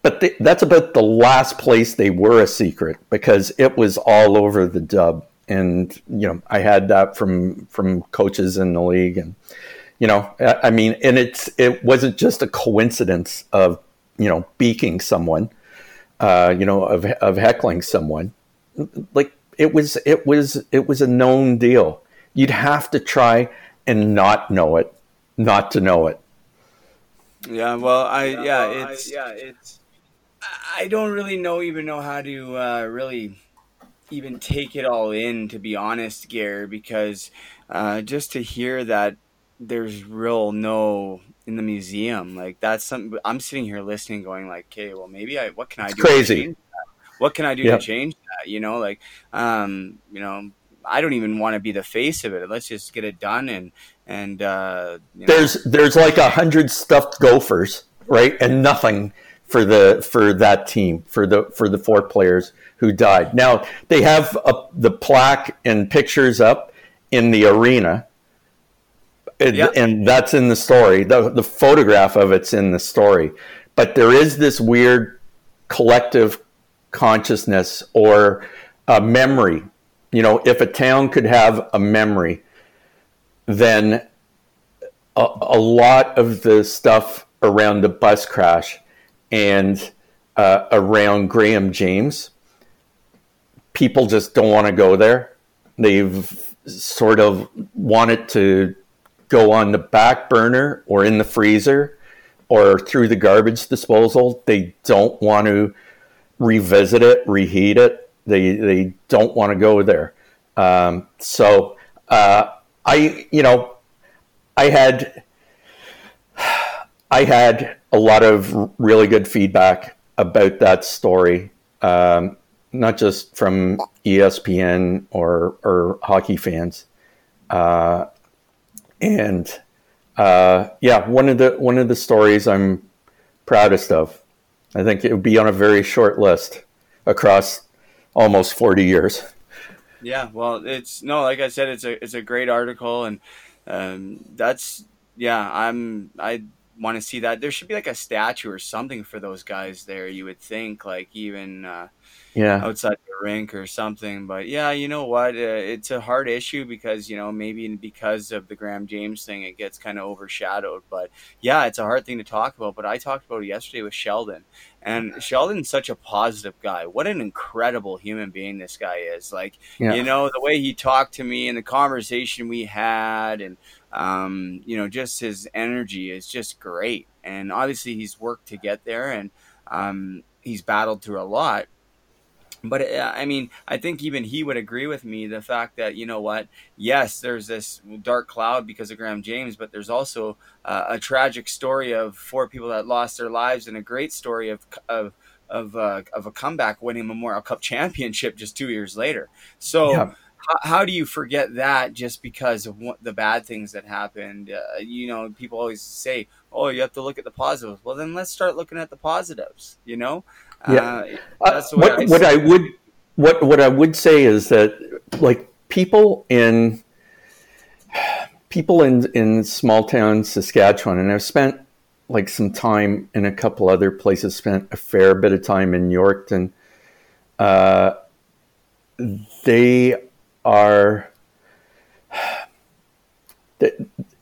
but they, that's about the last place they were a secret because it was all over the dub, and you know I had that from from coaches in the league, and you know I mean, and it's it wasn't just a coincidence of you know beaking someone uh, you know, of of heckling someone. Like it was it was it was a known deal. You'd have to try and not know it, not to know it. Yeah, well, I yeah, yeah it's I, yeah, it's I don't really know even know how to uh, really even take it all in to be honest, Gare, because uh, just to hear that there's real no in the museum. Like that's something I'm sitting here listening, going like, okay, well maybe I what can I do? Crazy. What can I do to change that? You know, like, um, you know, I don't even want to be the face of it. Let's just get it done and and uh, there's know. there's like a hundred stuffed gophers, right, and nothing for the for that team for the for the four players who died. Now they have a, the plaque and pictures up in the arena and, yep. and that's in the story. The, the photograph of it's in the story. But there is this weird collective consciousness or a memory. You know, if a town could have a memory, then a, a lot of the stuff around the bus crash and uh, around Graham James, people just don't want to go there. They've sort of wanted to go on the back burner or in the freezer or through the garbage disposal. They don't want to revisit it, reheat it. They they don't want to go there. Um, so uh, I you know I had I had a lot of really good feedback about that story. Um, not just from ESPN or or hockey fans. Uh, and uh, yeah, one of the one of the stories I'm proudest of. I think it would be on a very short list across almost 40 years. Yeah, well, it's no, like I said, it's a it's a great article, and um, that's yeah, I'm I want to see that. There should be like a statue or something for those guys there. You would think, like even uh, yeah outside the rink or something. But yeah, you know what? Uh, it's a hard issue because you know maybe because of the Graham James thing, it gets kind of overshadowed. But yeah, it's a hard thing to talk about. But I talked about it yesterday with Sheldon, and Sheldon's such a positive guy. What an incredible human being this guy is. Like Yeah. you know the way he talked to me and the conversation we had, and um, you know just his energy is just great. And obviously he's worked to get there, and um, he's battled through a lot but uh, I mean, I think even he would agree with me the fact that you know what? Yes, there's this dark cloud because of Graham James, but there's also uh, a tragic story of four people that lost their lives and a great story of of of, uh, of a comeback winning Memorial Cup championship just two years later. So. Yeah. How, how do you forget that just because of what, the bad things that happened? Uh, you know, people always say, "Oh, you have to look at the positives." Well, then let's start looking at the positives. You know, Yeah. uh, way what, I what I would what what I would say is that like people in people in in small town Saskatchewan, and I've spent like some time in a couple other places. Spent a fair bit of time in Yorkton. Uh, they are. That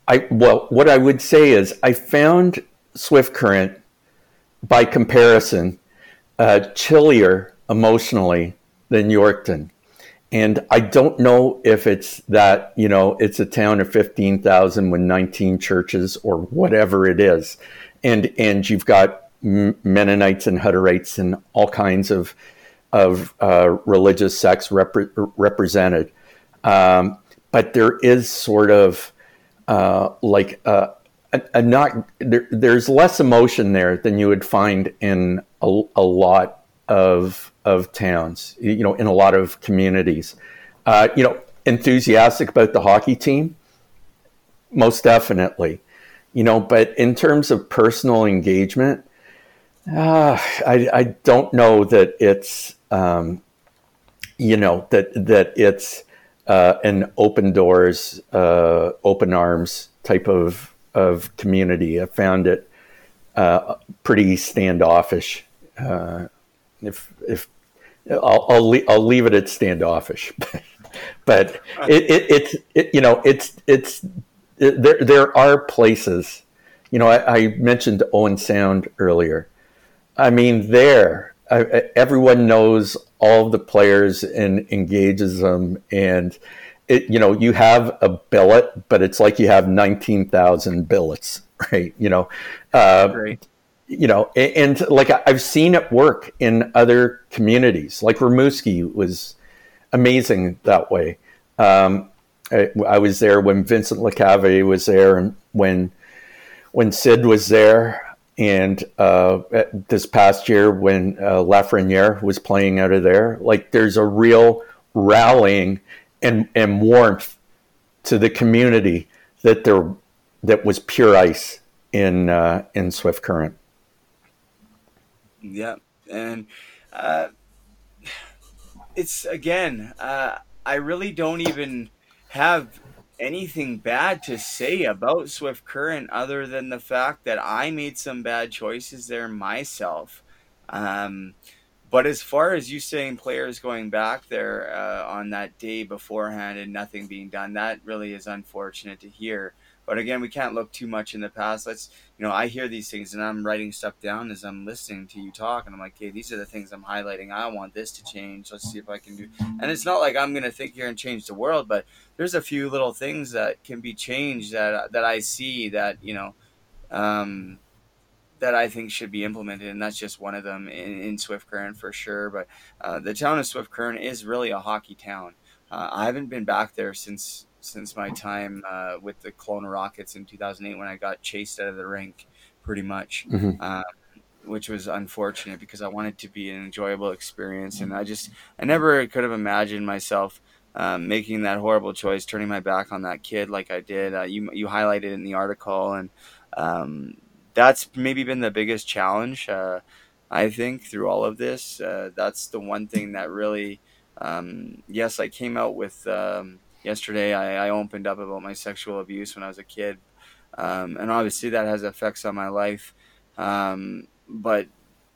I well, what I would say is I found Swift Current by comparison uh, chillier emotionally than Yorkton. And I don't know if it's that, you know, it's a town of 15,000 with 19 churches or whatever it is. And, and you've got Mennonites and Hutterites and all kinds of, of uh, religious sects repre- represented. Um, but there is sort of uh, like a, a, a not, there, there's less emotion there than you would find in a, a lot of of towns, you know, in a lot of communities. Uh, you know, enthusiastic about the hockey team, most definitely. You know, but in terms of personal engagement, uh, I, I don't know that it's um, you know that that it's uh, an open doors, uh, open arms type of of community. I found it uh, pretty standoffish. Uh, if if I'll I'll, le- I'll leave it at standoffish, but it, it it's it, you know it's it's it, there there are places. You know, I, I mentioned Owen Sound earlier. I mean, there I, everyone knows all the players and engages them, and it you know you have a billet, but it's like you have nineteen thousand billets, right? You know, uh, you know, a- and, like I've seen it work in other communities. Like Rimouski was amazing that way. Um, I, I was there when Vincent Lecavalier was there, and when when Sid was there, and uh, this past year when uh, Lafreniere was playing out of there. Like there's a real rallying and and warmth to the community that there that was pure ice in uh, in Swift Current. Yeah, and uh, it's again, uh, I really don't even have anything bad to say about Swift Current other than the fact that I made some bad choices there myself. Um, but as far as you saying players going back there uh, on that day beforehand and nothing being done, that really is unfortunate to hear. But again, we can't look too much in the past. Let's, you know, I hear these things and I'm writing stuff down as I'm listening to you talk, and I'm like, hey, these are the things I'm highlighting. I want this to change. Let's see if I can do. And it's not like I'm going to think here and change the world, but there's a few little things that can be changed that that I see that you know. Um, that I think should be implemented, and that's just one of them in, in Swift Current for sure. But uh, the town of Swift Current is really a hockey town. Uh, I haven't been back there since since my time uh, with the Kelowna Rockets in 2008 when I got chased out of the rink, pretty much. Mhm. Uh, which was unfortunate because I wanted to be an enjoyable experience, and I just I never could have imagined myself um, making that horrible choice, turning my back on that kid like I did. Uh, you you highlighted in the article, and um, that's maybe been the biggest challenge. Uh, I think through all of this, uh, that's the one thing that really, um, yes, I came out with um, yesterday. I, I, opened up about my sexual abuse when I was a kid, um, and obviously that has effects on my life. Um, but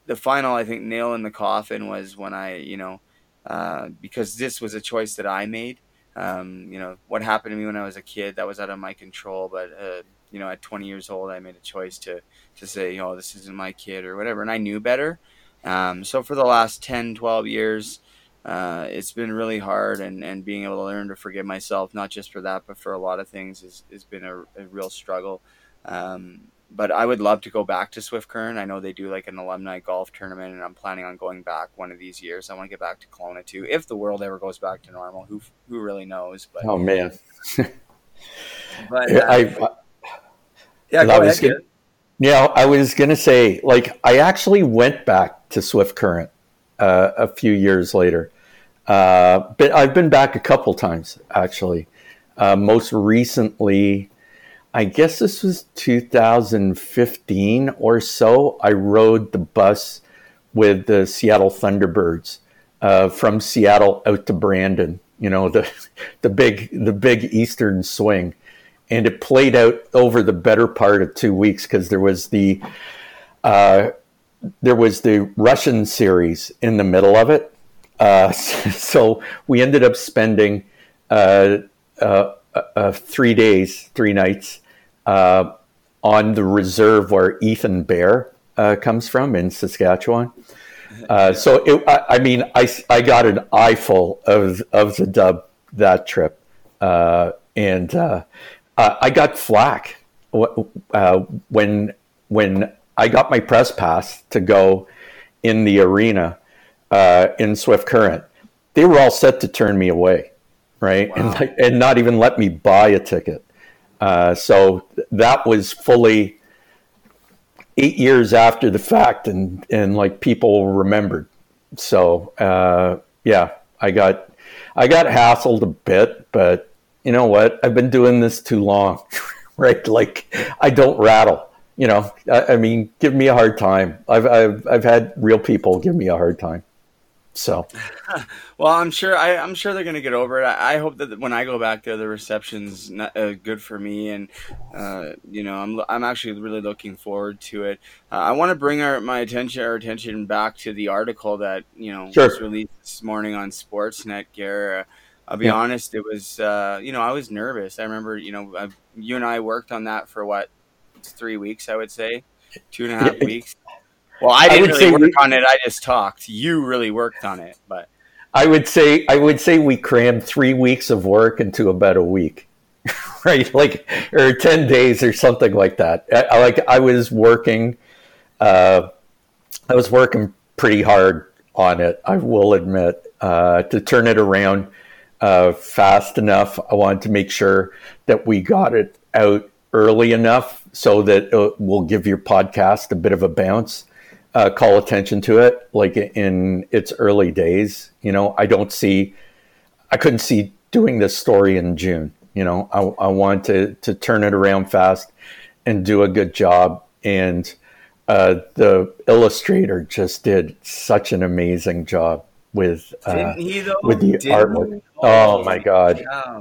the final, I think, nail in the coffin was when I, you know, uh, because this was a choice that I made. Um, you know, what happened to me when I was a kid, that was out of my control. But, uh, you know, at 20 years old, I made a choice to, to say, you oh, this isn't my kid or whatever. And I knew better. Um, so for the last 10, 12 years, uh, it's been really hard and, and being able to learn to forgive myself, not just for that, but for a lot of things has, has been a, a real struggle. Um, but I would love to go back to Swift Current. I know they do like an alumni golf tournament, and I'm planning on going back one of these years. I want to get back to Kelowna too, if the world ever goes back to normal. Who who really knows? But oh man, but uh, I, I, yeah, go ahead. Gonna, yeah, I was gonna say like I actually went back to Swift Current uh, a few years later, uh, but I've been back a couple times actually. Uh, most recently I guess this was 2015 or so. I rode the bus with the Seattle Thunderbirds uh, from Seattle out to Brandon. You know the the big the big Eastern swing, and it played out over the better part of two weeks because there was the uh, there was the Russian series in the middle of it. Uh, so we ended up spending uh, uh, uh, three days, three nights uh, on the reserve where Ethan Bear uh, comes from in Saskatchewan. So, it, I, I, mean, I, I got an eyeful of, of the dub that trip. And I got flack when, when I got my press pass to go in the arena in Swift Current. They were all set to turn me away, right? Wow. And, and not even let me buy a ticket. Uh, so that was fully eight years after the fact, and and like people remembered. So uh, yeah, I got I got hassled a bit, but you know what? I've been doing this too long, right? Like I don't rattle. You know, I, I mean, give me a hard time. I've I've I've had real people give me a hard time. So, well, I'm sure I, am sure they're going to get over it. I, I, hope that when I go back there, the reception's not, uh, good for me, and uh, you know, I'm I'm actually really looking forward to it. Uh, I want to bring our my attention our attention back to the article that you know sure. was released this morning on Sportsnet. Gare, I'll be yeah. honest, it was uh, you know I was nervous. I remember you know I've, you and I worked on that for what three weeks, I would say, two and a half weeks well, I didn't I really work we, on it. I just talked. You really worked on it, but I would say I would say we crammed three weeks of work into about a week, right? Like or ten days or something like that. I, like I was working, uh, I was working pretty hard on it. I will admit uh, to turn it around uh, fast enough. I wanted to make sure that we got it out early enough so that it will give your podcast a bit of a bounce uh, call attention to it like in its early days. You know, I don't see, I couldn't see doing this story in June. You know, I, I want to, to turn it around fast and do a good job. And uh, the illustrator just did such an amazing job with uh, with the Didn't artwork. Oh, my god! Yeah.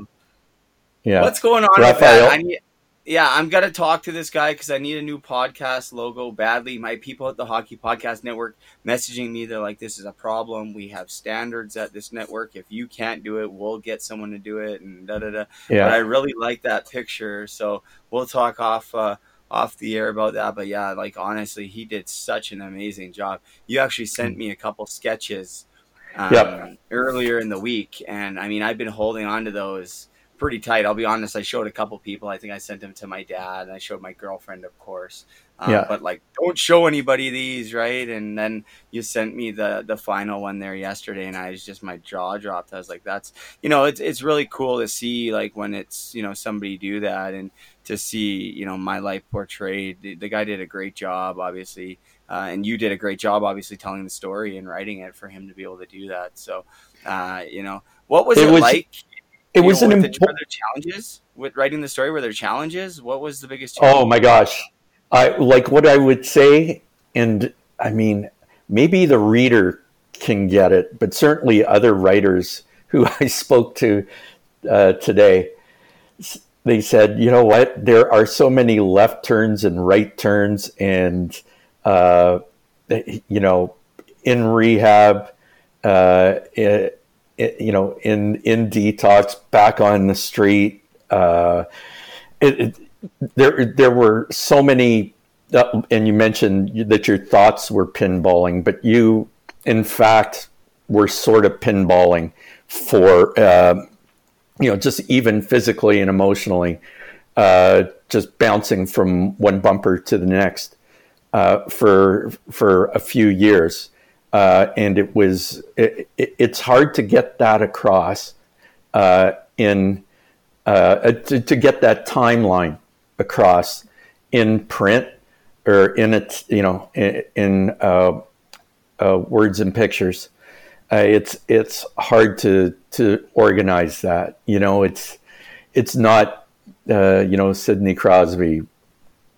yeah. What's going on Raphael? with that? I need, yeah, I'm gonna talk to this guy because I need a new podcast logo badly. My people at the Hockey Podcast Network messaging me. They're like, "This is a problem. We have standards at this network. If you can't do it, we'll get someone to do it." And da da da. Yeah. But I really like that picture, so we'll talk off uh, off the air about that. But yeah, like honestly, he did such an amazing job. You actually sent me a couple sketches um, yep. earlier in the week, and I mean, I've been holding on to those pretty tight. I'll be honest. I showed a couple people. I think I sent them to my dad, and I showed my girlfriend, of course. Um, Yeah. But like, don't show anybody these, right? And then you sent me the the final one there yesterday, and I was just my jaw dropped. I was like, that's you know, it's it's really cool to see like when it's you know somebody do that and to see you know my life portrayed. The, the guy did a great job, obviously, uh, and you did a great job, obviously, telling the story and writing it for him to be able to do that. So, uh, you know, what was It it, was- like? It was know, an the, were there challenges with writing the story. Were there challenges? What was the biggest? challenge? Oh my gosh. I like what I would say and I mean maybe the reader can get it, but certainly other writers who I spoke to uh, today they said, "You know what? There are so many left turns and right turns and uh, you know, in rehab uh, i- i- you know, in in detox, back on the street. Uh, it, it, there there were so many, uh, and you mentioned that your thoughts were pinballing, but you, in fact, were sort of pinballing for uh, you know just even physically and emotionally, uh, just bouncing from one bumper to the next uh, for for a few years, uh, and it was it, it, it's hard to get that across uh, in uh, to, to get that timeline across in print or in it you know in, in uh, uh, words and pictures. Uh, it's it's hard to to organize that. You know, it's it's not uh, you know Sidney Crosby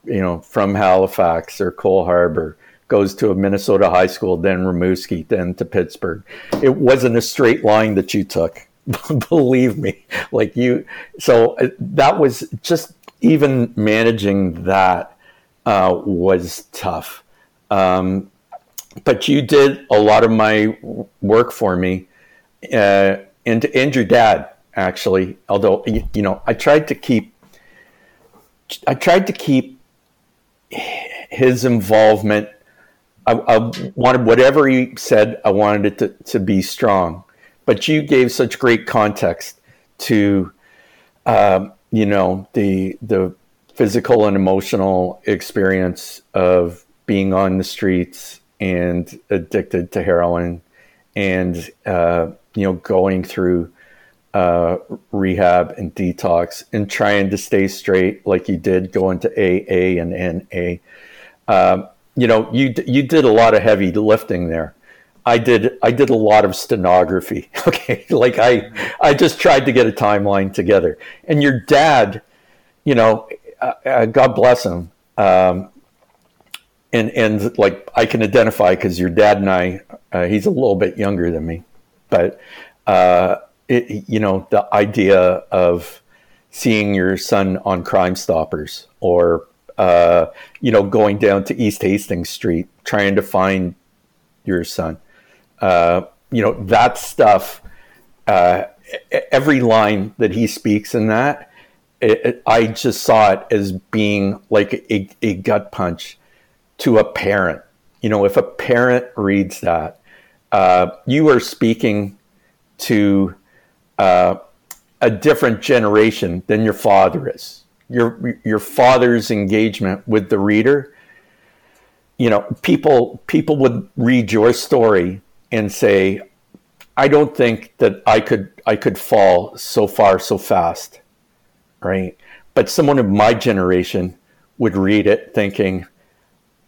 you know, from Halifax or Cole Harbor, goes to a Minnesota high school, then Rimouski, then to Pittsburgh. It wasn't a straight line that you took, believe me. Like you, so uh, that was just even managing that uh, was tough. Um, but you did a lot of my work for me, uh, and and your dad actually. Although you, you know, I tried to keep, I tried to keep his involvement. I, I, wanted whatever he said. I wanted it to, to be strong, but you gave such great context to, um, you know, the the physical and emotional experience of being on the streets and addicted to heroin, and uh, you know, going through uh, rehab and detox and trying to stay straight like you did going to AA and NA. Um, you know, you you did a lot of heavy lifting there. I did I did a lot of stenography. Okay, like I I just tried to get a timeline together. And your dad, you know, uh, uh, God bless him. Um, and and like I can identify because your dad and I, uh, he's a little bit younger than me, but uh, it, you know the idea of seeing your son on Crime Stoppers or uh, you know going down to East Hastings Street trying to find your son. Uh, you know that stuff. Uh, every line that he speaks in that, it, it- I just saw it as being like a, a gut punch to a parent. You know, if a parent reads that, uh, you are speaking to uh, a different generation than your father is. Your your father's engagement with the reader. You know, people people would read your story and say, "I don't think that I could I could fall so far so fast," right? But someone of my generation would read it thinking,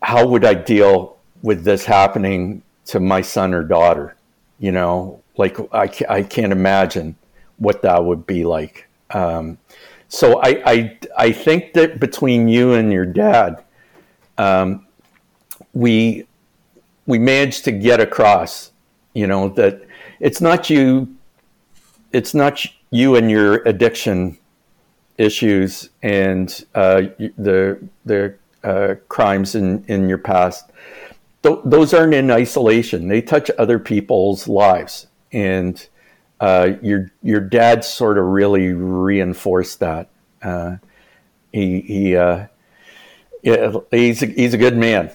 "How would I deal with this happening to my son or daughter?" You know, like I, I can't imagine what that would be like. Um, so I, I I think that between you and your dad, um, we we managed to get across, you know, that it's not you, it's not you and your addiction issues and uh, the the uh, crimes in in your past. Th- those aren't in isolation. They touch other people's lives, and uh, your your dad sort of really reinforced that. Uh, he he uh, yeah, he's a, he's a good man.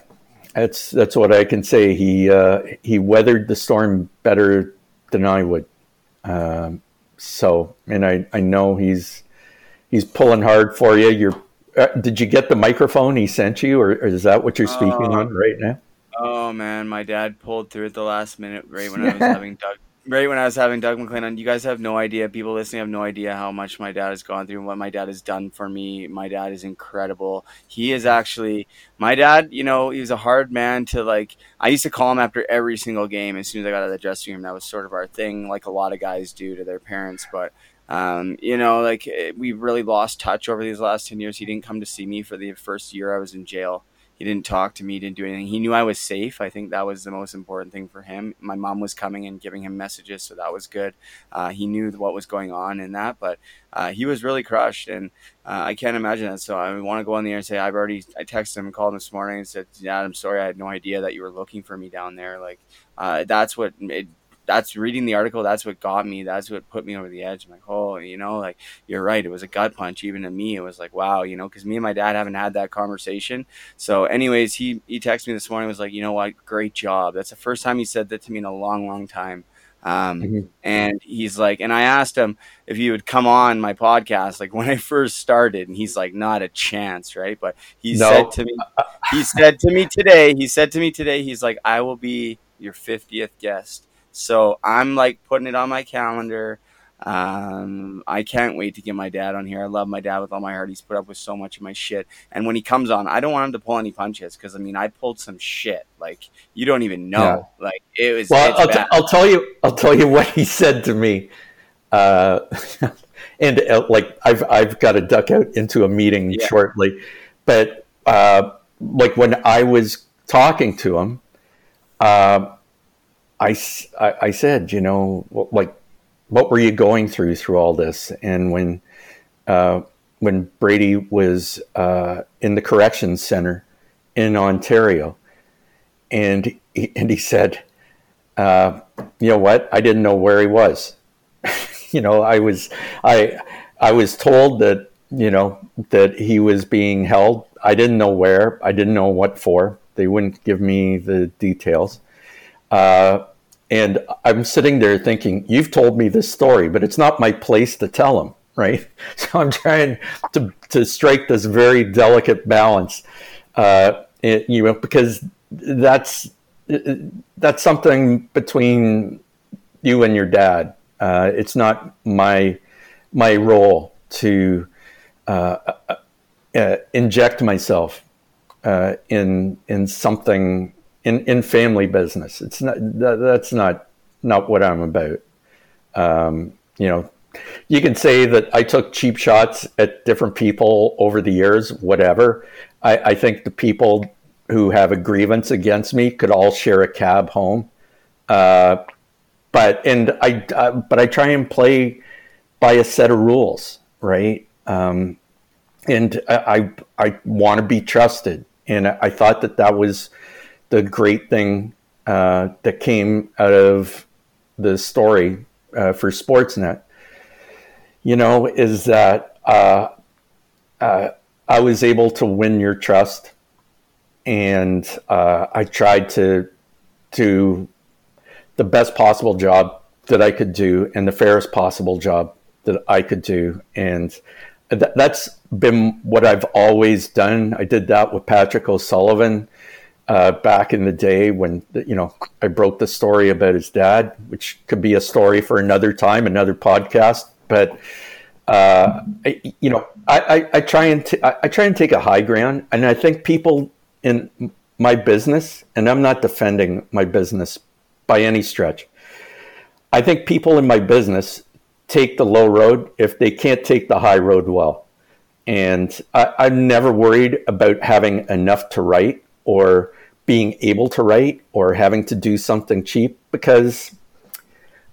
That's that's what I can say. He uh, he weathered the storm better than I would. Um, So, and I, I know he's he's pulling hard for you. You're uh, did you get the microphone he sent you, or, or is that what you're speaking uh, on right now? Oh man, my dad pulled through at the last minute, right when I was having Doug, right when I was having Doug MacLean on. You guys have no idea. People listening have no idea how much my dad has gone through and what my dad has done for me. My dad is incredible. He is actually my dad. You know, he was a hard man to like. I used to call him after every single game as soon as I got out of the dressing room. That was sort of our thing, like a lot of guys do to their parents, but um, you know, like eh, we really lost touch over these last 10 years. He didn't come to see me for the first year I was in jail. He didn't talk to me, didn't do anything. He knew I was safe. I think that was the most important thing for him. My mom was coming and giving him messages, so that was good. Uh, he knew what was going on in that, but uh, he was really crushed, and uh, I can't imagine that. So I want to go on the air and say I've already. I texted him, called him this morning, and said, "Dad, I'm sorry. I had no idea that you were looking for me down there. Like uh, that's what it that's reading the article. That's what got me. That's what put me over the edge. I'm like, oh, you know, like you're right. It was a gut punch. Even to me, it was like, wow, you know, because me and my dad haven't had that conversation. So, anyways, he he texted me this morning. Was like, you know what, great job. That's the first time he said that to me in a long, long time. Um, mm-hmm. And he's like, and I asked him if he would come on my podcast, like when I first started, and he's like, not a chance, right? But he no. said to me, he said to me today, he said to me today, he's like, I will be your 50th guest. So I'm like putting it on my calendar. Um, I can't wait to get my dad on here. I love my dad with all my heart. He's put up with so much of my shit. And when he comes on, I don't want him to pull any punches because I mean, I pulled some shit. Like you don't even know. Yeah. Like it was. Well, I'll, t- I'll, tell you. I'll tell you what he said to me. Uh, and uh, like I've I've got to duck out into a meeting yeah. shortly, but uh, like when I was talking to him. Uh, I, I said, you know, like, what were you going through through all this? And when, uh, when Brady was uh, in the corrections center in Ontario, and he, and he said, uh, you know what? I didn't know where he was. you know, I was I I was told that you know that he was being held. I didn't know where. I didn't know what for. They wouldn't give me the details. Uh, and I'm sitting there thinking, you've told me this story, but it's not my place to tell them, right? So I'm trying to, to strike this very delicate balance, uh, it, you know, because that's that's something between you and your dad. Uh, it's not my my role to uh, uh inject myself uh, in in something in, in family business. It's not that, that's not not what I'm about. Um, you know, you can say that I took cheap shots at different people over the years, whatever. I, I think the people who have a grievance against me could all share a cab home. Uh, but and I uh, but I try and play by a set of rules, right? Um, and I I, I want to be trusted, and I thought that that was the great thing uh, that came out of the story uh, for Sportsnet, you know, is that uh, uh I was able to win your trust, and uh, I tried to do the best possible job that I could do and the fairest possible job that I could do, and th- that's been what I've always done. I did that with Patrick O'Sullivan uh, back in the day when you know I broke the story about his dad, which could be a story for another time, another podcast. But uh, I, you know, I, I, I try and t- I try and take a high ground, and I think people in my business, and I'm not defending my business by any stretch. I think people in my business take the low road if they can't take the high road well. And I, I'm never worried about having enough to write or being able to write or having to do something cheap because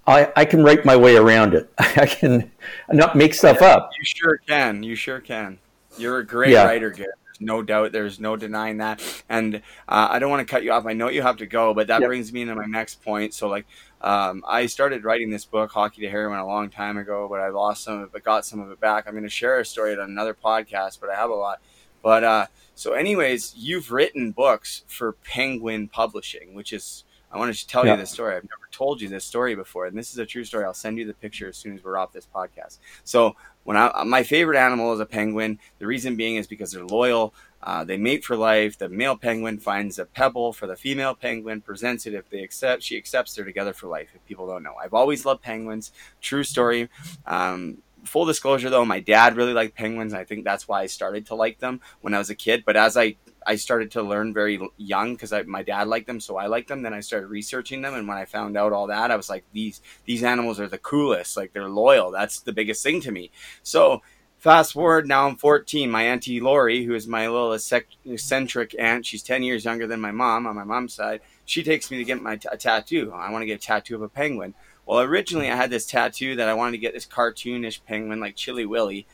I, I can write my way around it. I can not make stuff up. You sure can. You sure can. You're a great yeah. writer. There's no doubt. There's no denying that. And uh, I don't want to cut you off. I know you have to go, but that yep. brings me into my next point. So, like, um, I started writing this book, Hockey to Heroin, a long time ago, but I lost some of it, but got some of it back. I'm going to share a story on another podcast, but I have a lot. But uh, so, anyways, you've written books for Penguin Publishing, which is I want to tell Yeah. you this story. I've never told you this story before, and this is a true story. I'll send you the picture as soon as we're off this podcast. So, when I my favorite animal is a penguin. The reason being is because they're loyal. Uh, they mate for life. The male penguin finds a pebble for the female penguin, presents it. If they accept, she accepts. They're together for life. If people don't know, I've always loved penguins. True story. Um, full disclosure, though, my dad really liked penguins. I think that's why I started to like them when I was a kid. But as I I started to learn very young because my dad liked them, so I liked them. Then I started researching them, and when I found out all that, I was like, these these animals are the coolest. Like they're loyal. That's the biggest thing to me. So fast forward now i'm 14 my auntie lori who is my little eccentric aunt she's 10 years younger than my mom on my mom's side she takes me to get my tattoo i want to get a tattoo of a penguin well originally i had this tattoo that i wanted to get this cartoonish penguin like Chilly Willy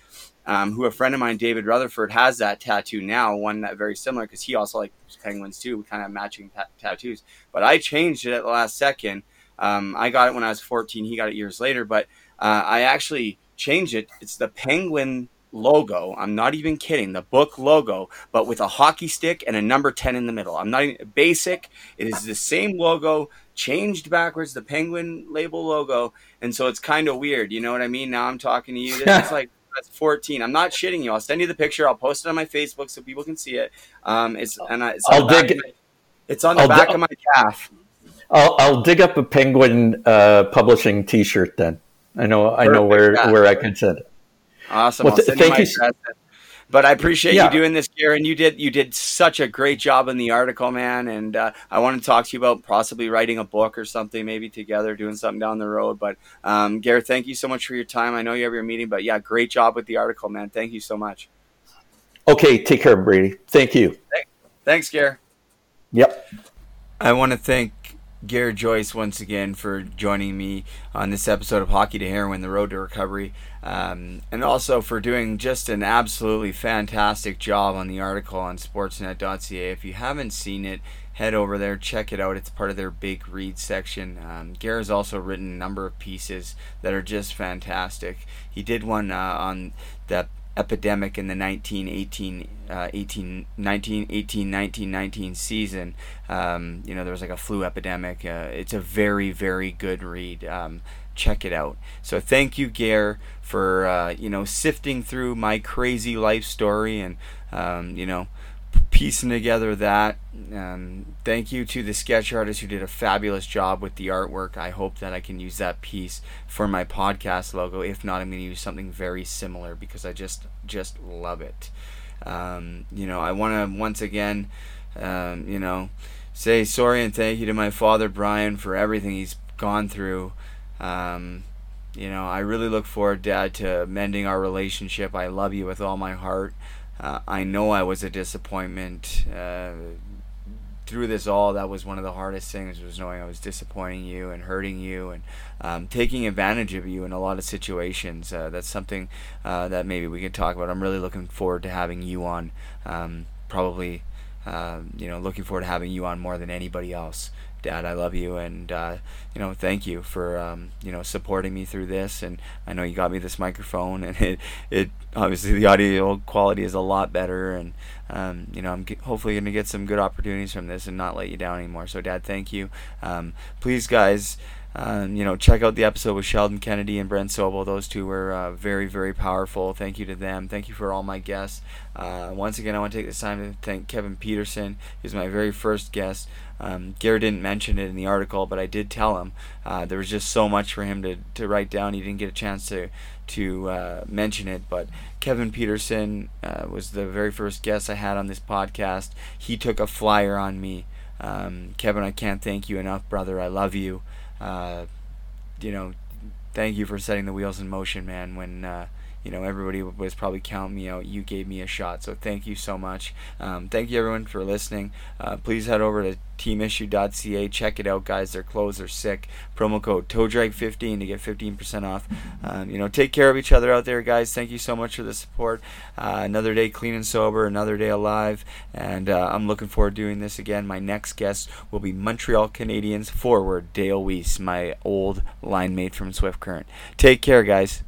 um, who a friend of mine david rutherford has that tattoo now one that very similar because he also likes penguins too we kind of have matching ta- tattoos but i changed it at the last second um, i got it when i was 14 he got it years later but uh, i actually changed it. It's the penguin logo. I'm not even kidding. The book logo, but with a hockey stick and a number 10 in the middle. I'm not even, basic. It is the same logo changed backwards, the penguin label logo. And so it's kind of weird. You know what I mean? Now I'm talking to you. It's like, that's 14. I'm not shitting you. I'll send you the picture. I'll post it on my Facebook so people can see it. Um, it's and I, it's i'll dig- my- it's on the I'll back dig- of my calf. I'll, I'll dig up a penguin uh, publishing T-shirt then. I know I know where yeah. where I can send it. Awesome. Well, I'll th- send you thank my you address. But I appreciate Yeah. you doing this, Garen. You did you did such a great job in the article, man. And uh, I want to talk to you about possibly writing a book or something, maybe together, doing something down the road. But um, Garrett, thank you so much for your time. I know you have your meeting, but yeah, great job with the article, man. Thank you so much. Okay, take care, Brady. Thank you. Thanks, Garrett. Yep. I want to thank Garrett Joyce once again for joining me on this episode of Hockey to Heroin, The Road to Recovery, um, and also for doing just an absolutely fantastic job on the article on sportsnet.ca. If you haven't seen it, head over there, check it out. It's part of their big read section. Um, Garrett's also written a number of pieces that are just fantastic. He did one uh, on the epidemic in the 1918 uh, 18 19 18 19 19 season um, you know there was like a flu epidemic uh, it's a very very good read um, check it out so thank you Gare for uh, you know sifting through my crazy life story and um, you know piecing together that. Um, thank you to the sketch artist who did a fabulous job with the artwork. I hope that I can use that piece for my podcast logo. If not, I'm going to use something very similar because I just just love it. Um, you know, I want to once again, um, you know, say sorry and thank you to my father Brian for everything he's gone through. Um, you know, I really look forward, Dad, to mending our relationship. I love you with all my heart. Uh, I know I was a disappointment. Uh, through this all, that was one of the hardest things was knowing I was disappointing you and hurting you and um, taking advantage of you in a lot of situations. Uh, that's something uh, that maybe we could talk about. I'm really looking forward to having you on. Um, probably, uh, you know, looking forward to having you on more than anybody else. Dad, I love you, and uh, you know, thank you for um, you know supporting me through this. And I know you got me this microphone, and it it obviously the audio quality is a lot better, and um, you know, I'm g- hopefully going to get some good opportunities from this and not let you down anymore. So, Dad, thank you. Um, please, guys. Um, you know, check out the episode with Sheldon Kennedy and Brent Sopel. Those two were uh, very, very powerful. Thank you to them. Thank you for all my guests. Uh, once again, I want to take this time to thank Kevin Peterson. He was my very first guest. Um, didn't mention it in the article, but I did tell him. Uh, there was just so much for him to, to write down. He didn't get a chance to to uh, mention it, but Kevin Peterson uh, was the very first guest I had on this podcast. He took a flyer on me. Um, Kevin, I can't thank you enough, brother. I love you. Uh, you know, thank you for setting the wheels in motion, man. When uh, you know everybody was probably counting me out, you gave me a shot. So thank you so much. Um, thank you everyone for listening. Uh, please head over to teamissue.ca. Check it out, guys. Their clothes are sick. Promo code TOEDRAG15 to get 15% off. Um, you know, take care of each other out there, guys. Thank you so much for the support. Uh, another day clean and sober, another day alive, and uh, I'm looking forward to doing this again. My next guest will be Montreal Canadiens forward Dale Weise, my old line mate from Swift Current. Take care, guys.